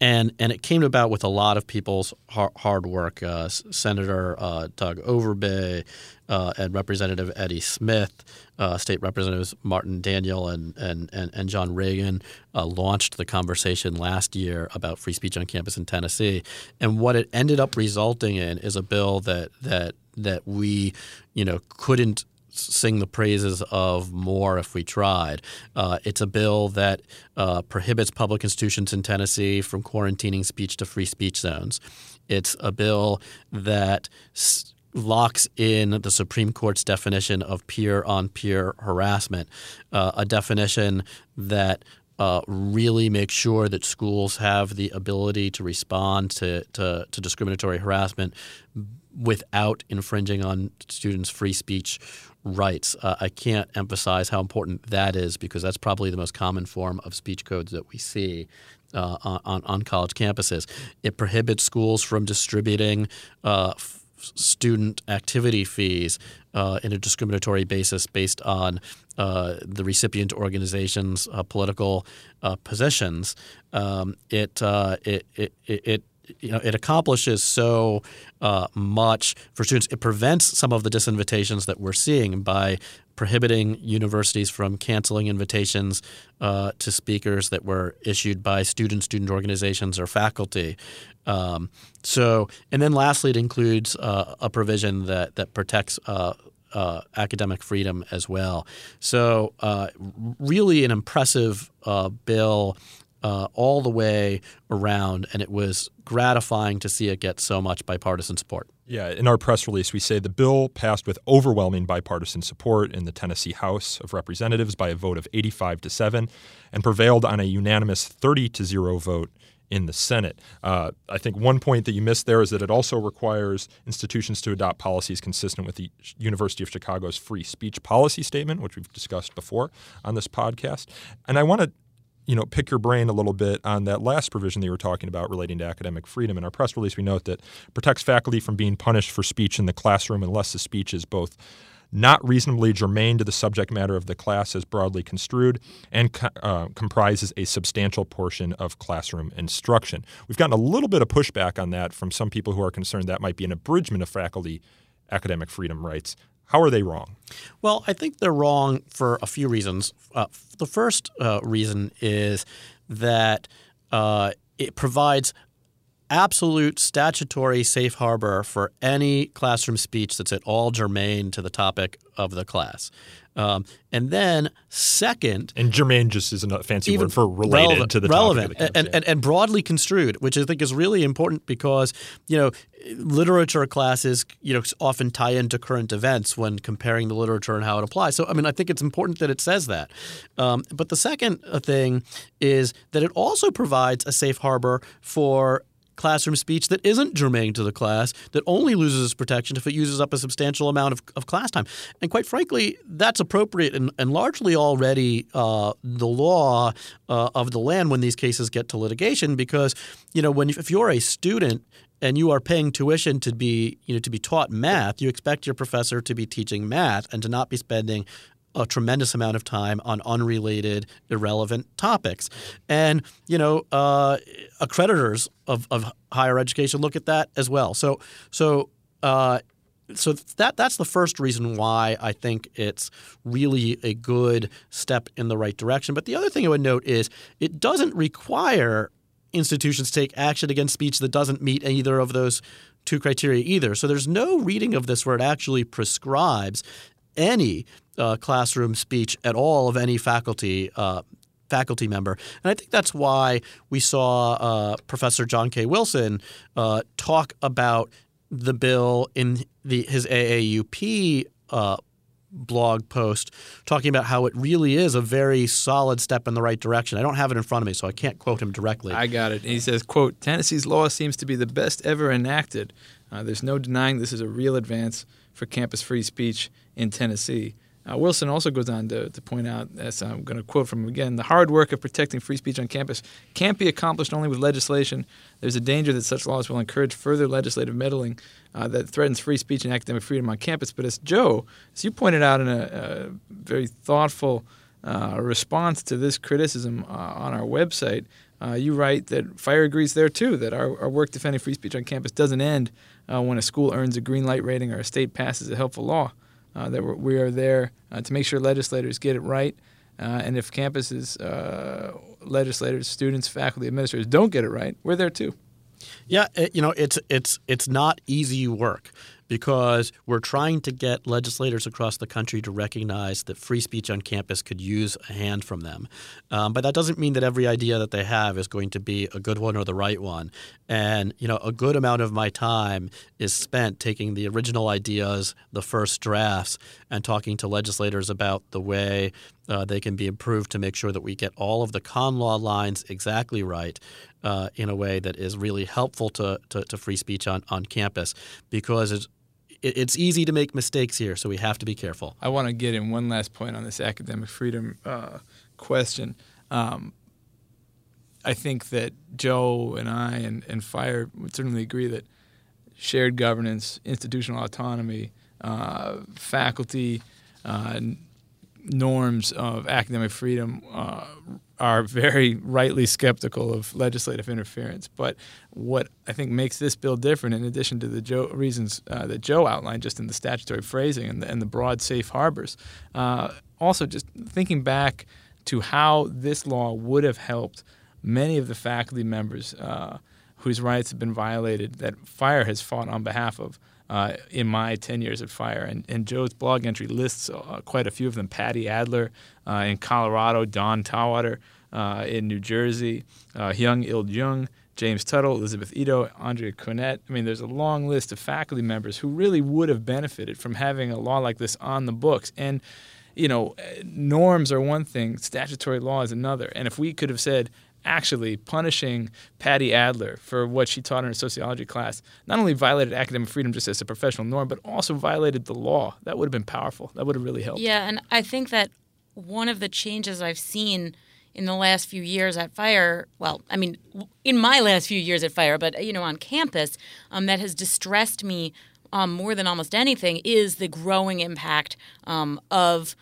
and and it came about with a lot of people's hard work. Uh, Senator uh, Doug Overbey uh, and Representative Eddie Smith, uh, State Representatives Martin Daniel and and and, and John Ragan uh, launched the conversation last year about free speech on campus in Tennessee. And what it ended up resulting in is a bill that that that we, you know, couldn't sing the praises of more if we tried. Uh, it's a bill that uh, prohibits public institutions in Tennessee from quarantining speech to free speech zones. It's a bill that locks in the Supreme Court's definition of peer on peer harassment, uh, a definition that uh, really make sure that schools have the ability to respond to, to, to discriminatory harassment without infringing on students' free speech rights. Uh, I can't emphasize how important that is because that's probably the most common form of speech codes that we see. Uh, on, on college campuses. It prohibits schools from distributing uh, student activity fees uh, in a discriminatory basis based on uh, the recipient organization's uh, political uh, positions. Um, it, it, it, it you know, it accomplishes so uh, much for students. It prevents some of the disinvitations that we're seeing by prohibiting universities from canceling invitations uh, to speakers that were issued by student student organizations or faculty. Um, so, and then lastly, it includes uh, a provision that that protects. Uh, uh academic freedom as well. So, uh, really, an impressive uh, bill uh, all the way around, and it was gratifying to see it get so much bipartisan support. Yeah, in our press release, we say the bill passed with overwhelming bipartisan support in the Tennessee House of Representatives by a vote of 85 to 7 and prevailed on a unanimous 30 to 0 vote in the Senate. Uh, I think one point that you missed there is that it also requires institutions to adopt policies consistent with the University of Chicago's free speech policy statement, which we've discussed before on this podcast. And I want to you know, pick your brain a little bit on that last provision that you were talking about relating to academic freedom. In our press release, we note that protects faculty from being punished for speech in the classroom unless the speech is both not reasonably germane to the subject matter of the class as broadly construed, and uh, comprises a substantial portion of classroom instruction. We've gotten a little bit of pushback on that from some people who are concerned that might be an abridgment of faculty academic freedom rights. How are they wrong? Well, I think they're wrong for a few reasons. Uh, the first uh, reason is that uh, it provides absolute statutory safe harbor for any classroom speech that's at all germane to the topic of the class. Um, and then second, and germane just is a fancy word for related relevant, to the relevant topic and, and, and broadly construed, which I think is really important because you know literature classes you know often tie into current events when comparing the literature and how it applies. So I mean I think it's important that it says that. Um, but the second thing is that it also provides a safe harbor for classroom speech that isn't germane to the class, that only loses its protection if it uses up a substantial amount of, of class time. And quite frankly, that's appropriate and, and largely already uh, the law uh, of the land when these cases get to litigation because, you know, when if you're a student and you are paying tuition to be you know to be taught math, you expect your professor to be teaching math and to not be spending a tremendous amount of time on unrelated, irrelevant topics. And, you know, uh, accreditors of, of higher education look at that as well. So, so, uh, so that that's the first reason why I think it's really a good step in the right direction. But the other thing I would note is it doesn't require institutions take action against speech that doesn't meet either of those two criteria either. So there's no reading of this where it actually prescribes any uh, classroom speech at all of any faculty uh, faculty member. And I think that's why we saw uh, Professor John K. Wilson uh, talk about the bill in the, his AAUP uh, blog post talking about how it really is a very solid step in the right direction. I don't have it in front of me, so I can't quote him directly. I got it. He says, quote, Tennessee's law seems to be the best ever enacted. Uh, there's no denying this is a real advance for campus free speech in Tennessee. Uh, Wilson also goes on to, to point out, as I'm going to quote from him again, the hard work of protecting free speech on campus can't be accomplished only with legislation. There's a danger that such laws will encourage further legislative meddling uh, that threatens free speech and academic freedom on campus. But as Joe, as you pointed out in a, a very thoughtful uh, response to this criticism uh, on our website, uh, you write that FIRE agrees there too, that our, our work defending free speech on campus doesn't end uh, when a school earns a green light rating or a state passes a helpful law uh, that we are there uh, to make sure legislators get it right. Uh, and if campuses, uh, legislators, students, faculty, administrators don't get it right, we're there too. Yeah, it, you know, it's it's it's not easy work. Because we're trying to get legislators across the country to recognize that free speech on campus could use a hand from them. Um, but that doesn't mean that every idea that they have is going to be a good one or the right one. And you know, a good amount of my time is spent taking the original ideas, the first drafts, and talking to legislators about the way uh, they can be improved to make sure that we get all of the con law lines exactly right uh, in a way that is really helpful to, to, to free speech on, on campus because it's, it's easy to make mistakes here, so we have to be careful. I want to get in one last point on this academic freedom uh, question. Um, I think that Joe and I and, and FIRE would certainly agree that shared governance, institutional autonomy, uh, faculty, uh, norms of academic freedom uh, are very rightly skeptical of legislative interference. But what I think makes this bill different, in addition to the Joe, reasons uh, that Joe outlined just in the statutory phrasing and the, and the broad safe harbors, uh, also just thinking back to how this law would have helped many of the faculty members uh, whose rights have been violated that FIRE has fought on behalf of uh, in my 10 years at FIRE. And, and Joe's blog entry lists uh, quite a few of them Patti Adler uh, in Colorado, Don Tauwater uh, in New Jersey, uh, Hyung Il Jung. James Tuttle, Elizabeth Ito, Andrea Cornett. I mean, there's a long list of faculty members who really would have benefited from having a law like this on the books. And, you know, norms are one thing, statutory law is another. And if we could have said, actually punishing Patti Adler for what she taught in her sociology class not only violated academic freedom just as a professional norm, but also violated the law. That would have been powerful. That would have really helped. Yeah, and I think that one of the changes I've seen in the last few years at Fire, well, I mean, in my last few years at Fire, but you know, on campus, um, that has distressed me um, more than almost anything is the growing impact um, of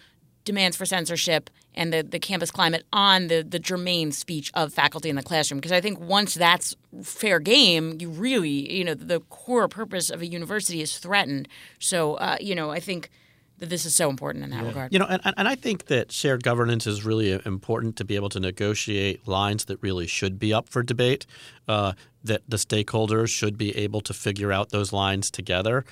demands for censorship and the, the campus climate on the, the germane speech of faculty in the classroom. Because I think once that's fair game, you really, you know, the core purpose of a university is threatened. So, uh, you know, I think that this is so important in that yeah. regard. You know, and, and I think that shared governance is really important to be able to negotiate lines that really should be up for debate, uh, that the stakeholders should be able to figure out those lines together.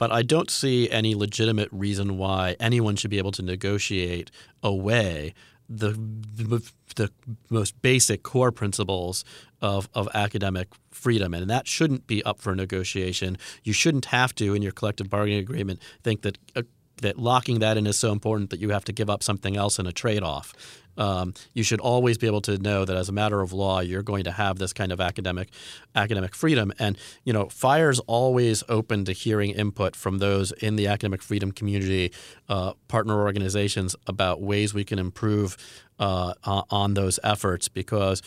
But I don't see any legitimate reason why anyone should be able to negotiate away the, the, most basic core principles of, of academic freedom. And that shouldn't be up for negotiation. You shouldn't have to, in your collective bargaining agreement, think that uh, that locking that in is so important that you have to give up something else in a trade off um, you should always be able to know that as a matter of law, you're going to have this kind of academic academic freedom. And you know, FIRE's always open to hearing input from those in the academic freedom community, uh, partner organizations about ways we can improve uh, on those efforts because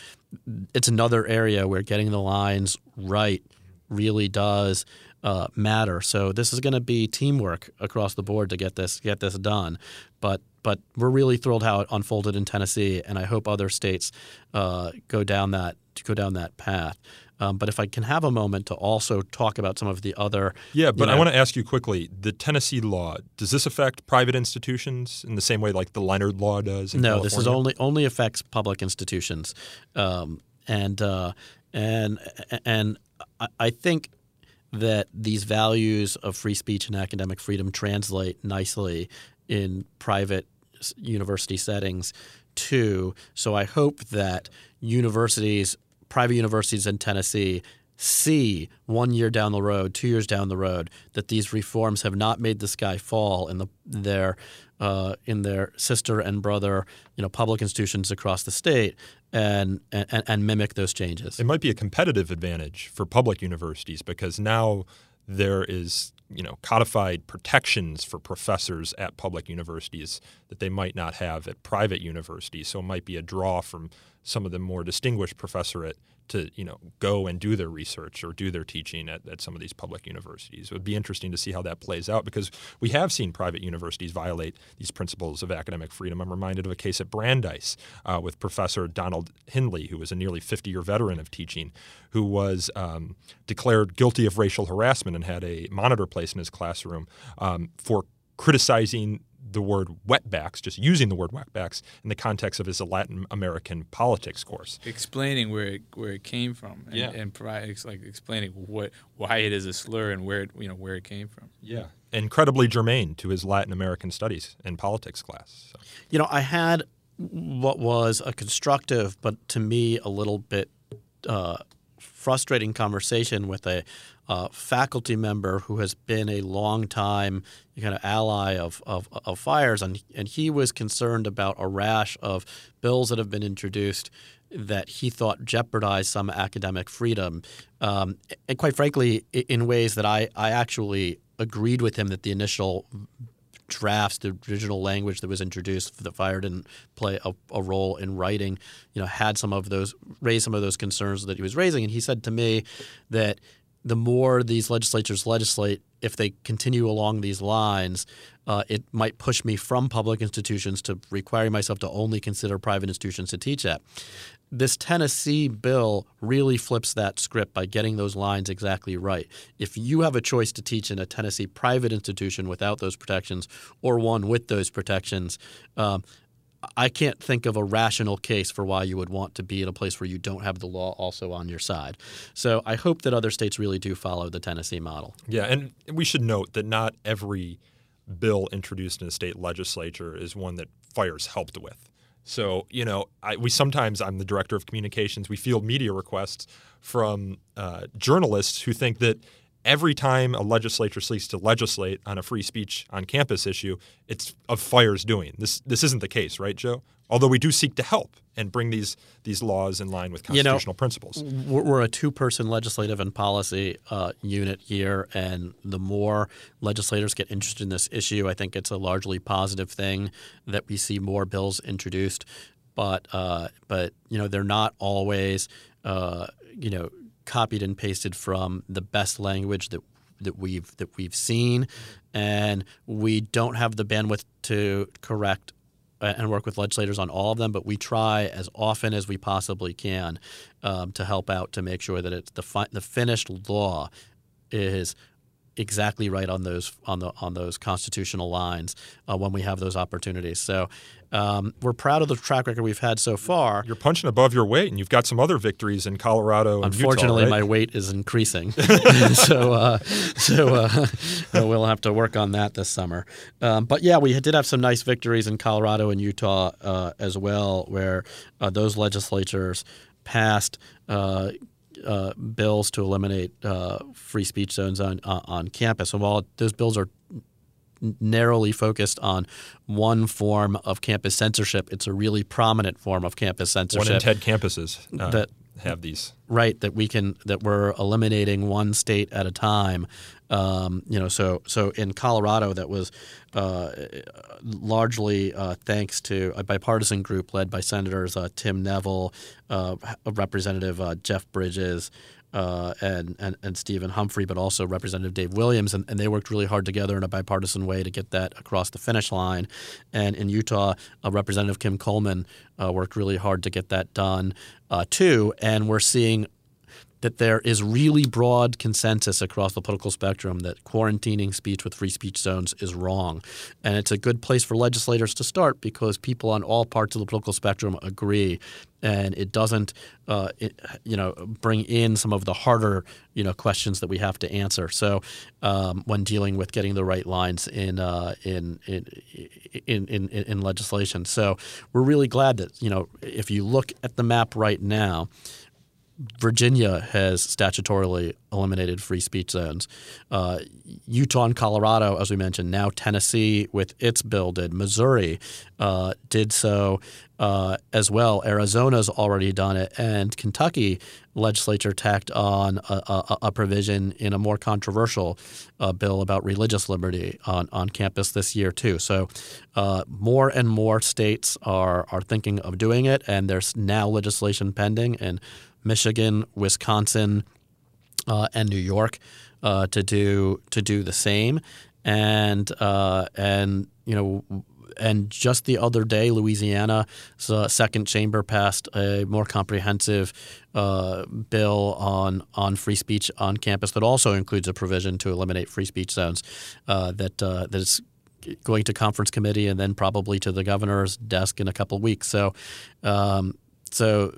it's another area where getting the lines right really does uh, matter. So this is going to be teamwork across the board to get this get this done. But but we're really thrilled how it unfolded in Tennessee, and I hope other states uh, go down that go down that path. Um, but if I can have a moment to also talk about some of the other yeah, but know, I want to ask you quickly: the Tennessee law does this affect private institutions in the same way like the Leonard law does? no, California? this is only only affects public institutions, um, and uh, and and I think that these values of free speech and academic freedom translate nicely in private university settings too. So I hope that universities, private universities in Tennessee, see one year down the road, two years down the road, that these reforms have not made the sky fall in the their uh, in their sister and brother, you know, public institutions across the state, and, and and mimic those changes. It might be a competitive advantage for public universities because now there is you know codified protections for professors at public universities that they might not have at private universities. So it might be a draw from some of the more distinguished professorate to you know go and do their research or do their teaching at, at some of these public universities. It would be interesting to see how that plays out because we have seen private universities violate these principles of academic freedom. I'm reminded of a case at Brandeis uh, with Professor Donald Hindley, who was a nearly 50 year veteran of teaching, who was um, declared guilty of racial harassment and had a monitor placed in his classroom um, for criticizing the word wetbacks, just using the word wetbacks in the context of his Latin American politics course. Explaining where it, where it came from, and, Yeah. and provide, like explaining what why it is a slur and where it, you know where it came from. Yeah, incredibly germane to his Latin American studies and politics class. So. You know, I had what was a constructive, but to me a little bit uh, frustrating conversation with a uh, faculty member who has been a long time kind of ally of, of, of fires, and and he was concerned about a rash of bills that have been introduced that he thought jeopardized some academic freedom, um, and quite frankly, in ways that I I actually agreed with him that the initial drafts, the original language that was introduced the fire didn't play a, a role in writing, you know, had some of those raised some of those concerns that he was raising. And he said to me that the more these legislatures legislate, if they continue along these lines, uh, it might push me from public institutions to requiring myself to only consider private institutions to teach at. This Tennessee bill really flips that script by getting those lines exactly right. If you have a choice to teach in a Tennessee private institution without those protections or one with those protections, um, I can't think of a rational case for why you would want to be in a place where you don't have the law also on your side. So I hope that other states really do follow the Tennessee model. Yeah, and we should note that not every bill introduced in a state legislature is one that fires helped with. So, you know, I, we sometimes, I'm the director of communications, we field media requests from uh, journalists who think that every time a legislature seeks to legislate on a free speech on campus issue, it's of fire's doing. This this isn't the case, right, Joe? Although we do seek to help and bring these these laws in line with You know, constitutional principles. We're we're a two person legislative and policy uh, unit here, and the more legislators get interested in this issue, I think it's a largely positive thing that we see more bills introduced. But uh, but you know they're not always uh, you know copied and pasted from the best language that that we've that we've seen, and we don't have the bandwidth to correct uh, and work with legislators on all of them, but we try as often as we possibly can um, to help out to make sure that it's the fi- the finished law is exactly right on those on the on those constitutional lines uh, when we have those opportunities. So um, we're proud of the track record we've had so far. You're punching above your weight, and you've got some other victories in Colorado and Unfortunately, Utah, right? my weight is increasing, so uh, so uh, we'll have to work on that this summer. Um, but yeah, we did have some nice victories in Colorado and Utah uh, as well, where uh, those legislatures passed. Uh, bills to eliminate uh, free speech zones on uh, on campus. And while those bills are narrowly focused on one form of campus censorship, it's a really prominent form of campus censorship. One in ten campuses uh, that have these. right that we can that we're eliminating one state at a time um, you know so so in Colorado that was uh, largely uh, thanks to a bipartisan group led by senators uh, Tim Neville uh, Representative uh, Jeff Bridges uh, and, and and Stephen Humphrey, but also Representative Dave Williams, and, and they worked really hard together in a bipartisan way to get that across the finish line. And in Utah, uh, Representative Kim Coleman uh, worked really hard to get that done uh, too. And we're seeing that there is really broad consensus across the political spectrum that quarantining speech with free speech zones is wrong. And it's a good place for legislators to start because people on all parts of the political spectrum agree. And it doesn't, uh, it, you know, bring in some of the harder, you know, questions that we have to answer. So, um, when dealing with getting the right lines in, uh, in, in, in, in, in legislation, so we're really glad that you know, if you look at the map right now, Virginia has statutorily eliminated free speech zones. Uh, Utah and Colorado, as we mentioned, now Tennessee with its bill did. Missouri uh, did so uh, as well. Arizona's already done it, and Kentucky legislature tacked on a, a, a provision in a more controversial uh, bill about religious liberty on, on campus this year too. So uh, more and more states are are thinking of doing it, and there's now legislation pending in Michigan, Wisconsin, uh, and New York uh, to do to do the same. And uh, and you know. And just the other day, Louisiana's uh, second chamber passed a more comprehensive uh, bill on on free speech on campus that also includes a provision to eliminate free speech zones. Uh, that uh, that is going to conference committee and then probably to the governor's desk in a couple weeks. So, um, so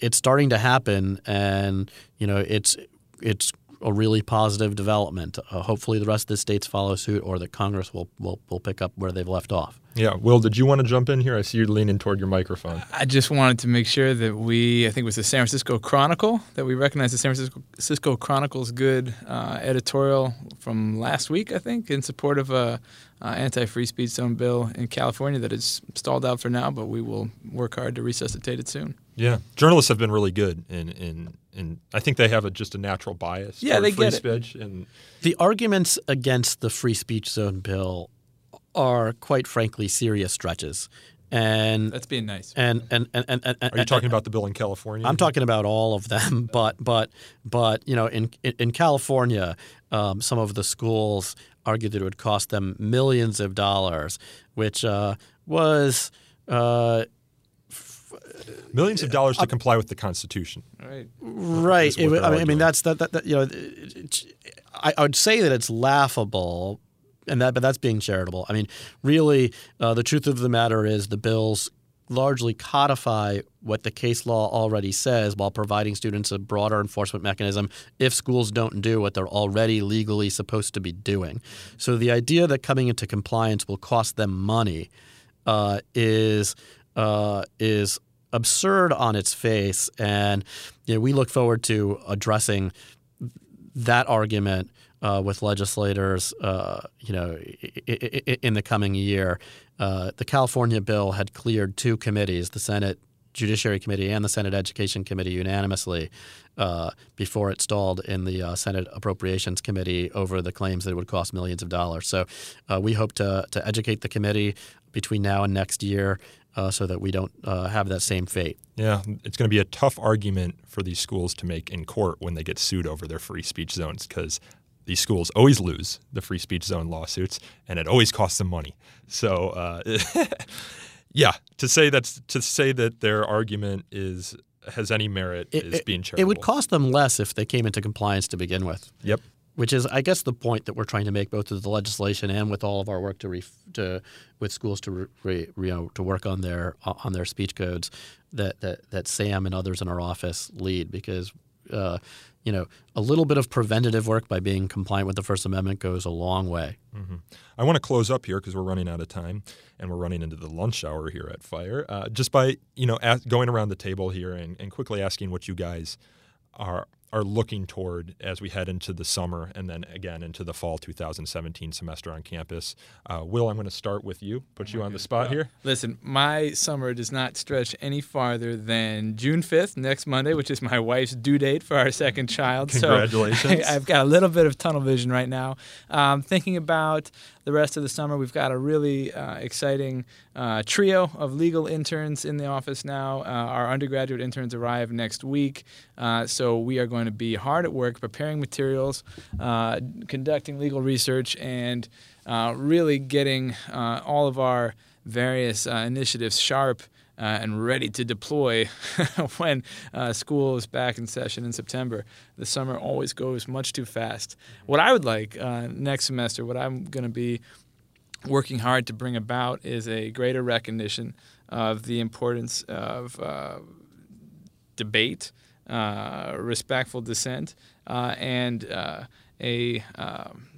it's starting to happen, and you know it's it's a really positive development. Uh, hopefully, the rest of the states follow suit, or that Congress will, will will pick up where they've left off. Yeah, Will, did you want to jump in here? I see you leaning toward your microphone. I just wanted to make sure that we, I think it was the San Francisco Chronicle, that we recognize the San Francisco Chronicle's good uh, editorial from last week, I think, in support of a uh, anti-free speech zone bill in California that is stalled out for now, but we will work hard to resuscitate it soon. Yeah, journalists have been really good in in, in I think they have a, just a natural bias. Yeah, they free get speech it. and the arguments against the free speech zone bill are quite frankly serious stretches. And that's being nice. And and and, and, and are you talking about the bill in California? I'm talking about all of them, but but but you know, in in California, um, some of the schools argued that it would cost them millions of dollars, which uh, was. Uh, millions of dollars to comply with the Constitution. Right. Right. It, I, mean, I mean, that's that, that, that you know, it, I, I would say that it's laughable and that but that's being charitable. I mean, really, uh, the truth of the matter is the bills largely codify what the case law already says while providing students a broader enforcement mechanism if schools don't do what they're already legally supposed to be doing. So the idea that coming into compliance will cost them money uh, is uh, is absurd on its face, and you know, we look forward to addressing that argument uh, with legislators, uh, you know, in the coming year. Uh, the California bill had cleared two committees, the Senate Judiciary Committee and the Senate Education Committee, unanimously uh, before it stalled in the uh, Senate Appropriations Committee over the claims that it would cost millions of dollars. So uh, we hope to to educate the committee between now and next year. Uh, so that we don't uh, have that same fate. Yeah, it's going to be a tough argument for these schools to make in court when they get sued over their free speech zones because these schools always lose the free speech zone lawsuits, and it always costs them money. So, uh, yeah, to say that's to say that their argument is has any merit it, is being charitable. It would cost them less if they came into compliance to begin with. Yep. Which is, I guess, the point that we're trying to make both with the legislation and with all of our work to, to with schools to re, you know to work on their on their speech codes that, that that Sam and others in our office lead because uh, you know, a little bit of preventative work by being compliant with the First Amendment goes a long way. Mm-hmm. I want to close up here because we're running out of time and we're running into the lunch hour here at Fire. Uh, just by you know going around the table here and, and quickly asking what you guys are are looking toward as we head into the summer and then again into the fall 2017 semester on campus. Uh, Will, I'm going to start with you, put you on the spot here. Listen, my summer does not stretch any farther than June 5th, next Monday, which is my wife's due date for our second child. Congratulations. So I, have got a little bit of tunnel vision right now. Um, thinking about the rest of the summer, we've got a really uh, exciting uh, trio of legal interns in the office now. Uh, our undergraduate interns arrive next week, uh, so we are going to be hard at work preparing materials, uh, conducting legal research, and uh, really getting all of our various initiatives sharp. Uh, and ready to deploy when uh, school is back in session in September. The summer always goes much too fast. What I would like uh, next semester, what I'm going to be working hard to bring about is a greater recognition of the importance of uh, debate, uh, respectful dissent, uh, and a um,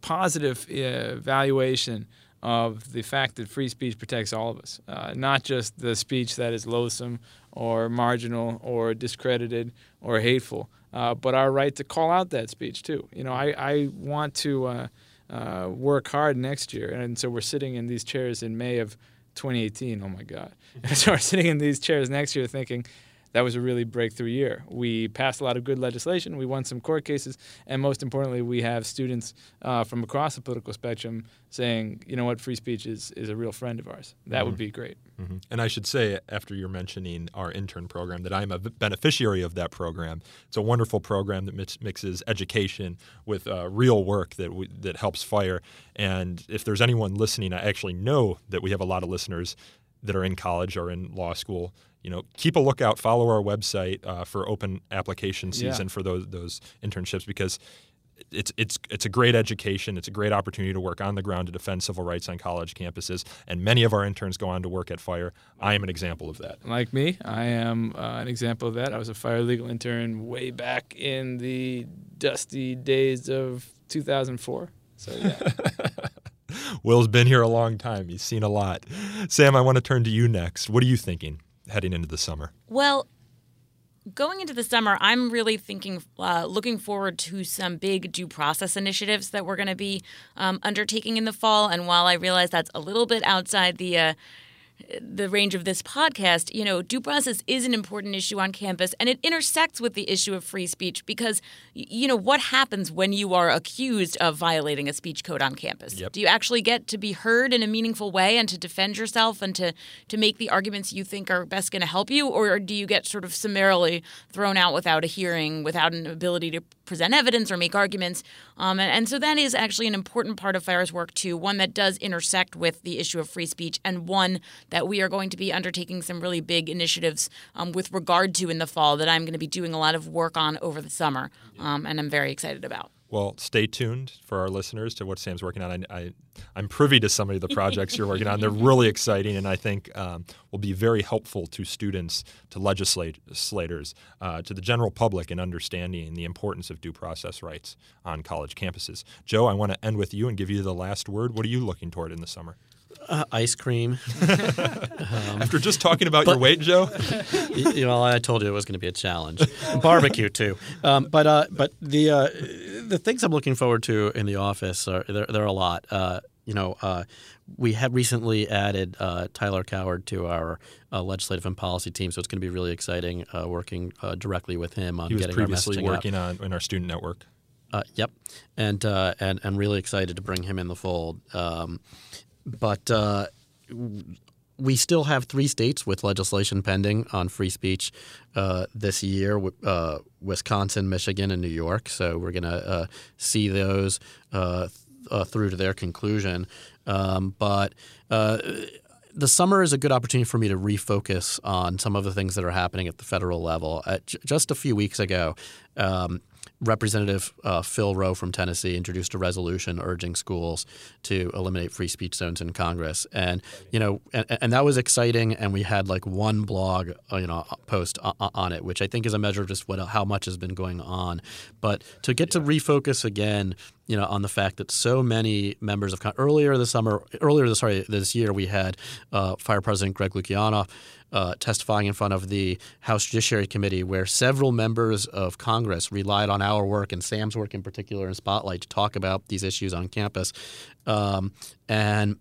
positive evaluation of the fact that free speech protects all of us, uh, not just the speech that is loathsome or marginal or discredited or hateful, uh, but our right to call out that speech too. You know, I, I want to uh, uh work hard next year, and so we're sitting in these chairs in May of 2018. Oh my God! so we're sitting in these chairs next year thinking that was a really breakthrough year. We passed a lot of good legislation. We won some court cases, and most importantly, we have students uh, from across the political spectrum saying, you know what, free speech is is a real friend of ours. That mm-hmm. would be great. Mm-hmm. And I should say, after you're mentioning our intern program, that I'm a beneficiary of that program. It's a wonderful program that mixes education with uh, real work that we, that helps fire. And if there's anyone listening, I actually know that we have a lot of listeners that are in college or in law school you know, keep a lookout. Follow our website uh, for open application season yeah. for those those internships because it's it's it's a great education. It's a great opportunity to work on the ground to defend civil rights on college campuses. And many of our interns go on to work at Fire. I am an example of that. Like me, I am uh, an example of that. I was a fire legal intern way back in the dusty days of 2004. So yeah. Will's been here a long time. He's seen a lot. Sam, I want to turn to you next. What are you thinking heading into the summer? Well, going into the summer, I'm really thinking, uh, looking forward to some big due process initiatives that we're going to be um, undertaking in the fall. And while I realize that's a little bit outside the uh, the range of this podcast, you know, due process is an important issue on campus and it intersects with the issue of free speech because, you know, what happens when you are accused of violating a speech code on campus? Yep. Do you actually get to be heard in a meaningful way and to defend yourself and to, to make the arguments you think are best going to help you? Or do you get sort of summarily thrown out without a hearing, without an ability to present evidence or make arguments? Um, and, and so that is actually an important part of FIRE's work, too, one that does intersect with the issue of free speech and one that we are going to be undertaking some really big initiatives um, with regard to in the fall that I'm going to be doing a lot of work on over the summer, um, and I'm very excited about. Well, stay tuned for our listeners to what Sam's working on. I, am privy to some of the projects you're working on. They're really exciting, and I think um, will be very helpful to students, to legislators, uh, to the general public in understanding the importance of due process rights on college campuses. Joe, I want to end with you and give you the last word. What are you looking toward in the summer? Uh, ice cream. um, After just talking about but, your weight, Joe. you know, I told you it was going to be a challenge. Barbecue too. Um, but uh, but the uh, the things I'm looking forward to in the office are there. There are a lot. Uh, you know, uh, we have recently added uh, Tyler Coward to our legislative and policy team, so it's going to be really exciting working directly with him on he was getting previously our working out. on in our student network. yep, and and and really excited to bring him in the fold. Um, but uh, we still have three states with legislation pending on free speech uh, this year uh, Wisconsin, Michigan, and New York. So we're going to uh, see those uh, uh, through to their conclusion. Um, but the summer is a good opportunity for me to refocus on some of the things that are happening at the federal level. J- just a few weeks ago, um, Representative uh, Phil Roe from Tennessee introduced a resolution urging schools to eliminate free speech zones in Congress, and you know, and, and that was exciting. And we had like one blog, uh, you know, post on it, which I think is a measure of just what how much has been going on. But to get to refocus again, you know, on the fact that so many members of earlier this summer, earlier this sorry this year, we had uh, Fire President Greg Lukianoff uh, testifying in front of the House Judiciary Committee, where several members of Congress relied on our work and Sam's work in particular in Spotlight to talk about these issues on campus. Um, and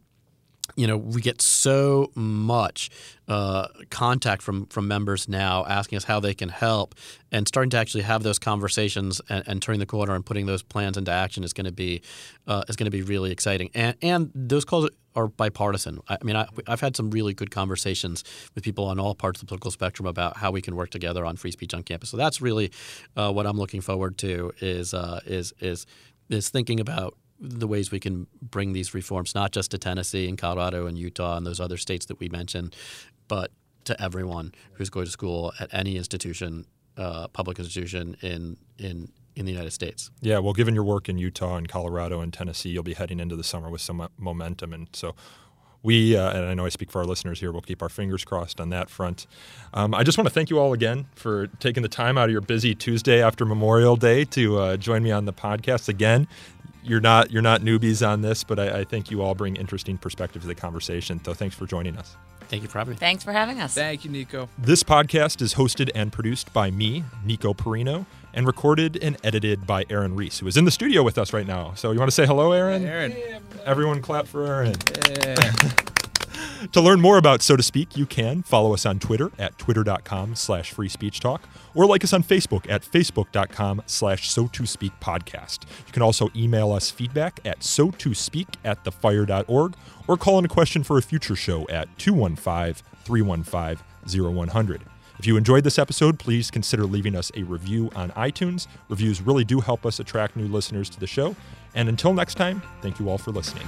you know, we get so much uh, contact from from members now asking us how they can help, and starting to actually have those conversations and, and turning the corner and putting those plans into action is going to be uh, is going to be really exciting. And and those calls are bipartisan. I mean, I, have had some really good conversations with people on all parts of the political spectrum about how we can work together on free speech on campus. So that's really uh, what I'm looking forward to is uh, is is is thinking about the ways we can bring these reforms not just to Tennessee and Colorado and Utah and those other states that we mentioned, but to everyone who's going to school at any institution, uh, public institution in in in the United States. Yeah, well, given your work in Utah and Colorado and Tennessee, you'll be heading into the summer with some momentum, and so we, uh, and I know I speak for our listeners here, we'll keep our fingers crossed on that front. Um, I just want to thank you all again for taking the time out of your busy Tuesday after Memorial Day to uh, join me on the podcast again you're not you're not newbies on this, but I, I think you all bring interesting perspective to the conversation. So thanks for joining us. Thank you for having me. Thanks for having us. Thank you, Nico. This podcast is hosted and produced by me, Nico Perino, and recorded and edited by Aaron Reese, who is in the studio with us right now. So you want to say hello, Aaron? Aaron. Everyone clap for Aaron. Yeah. To learn more about So to Speak, you can follow us on Twitter at twitter.com slash free speech talk or like us on Facebook at facebook.com slash so to speak podcast. You can also email us feedback at so to speak at thefire.org or call in a question for a future show at 215 315 0100. If you enjoyed this episode, please consider leaving us a review on iTunes. Reviews really do help us attract new listeners to the show. And until next time, thank you all for listening.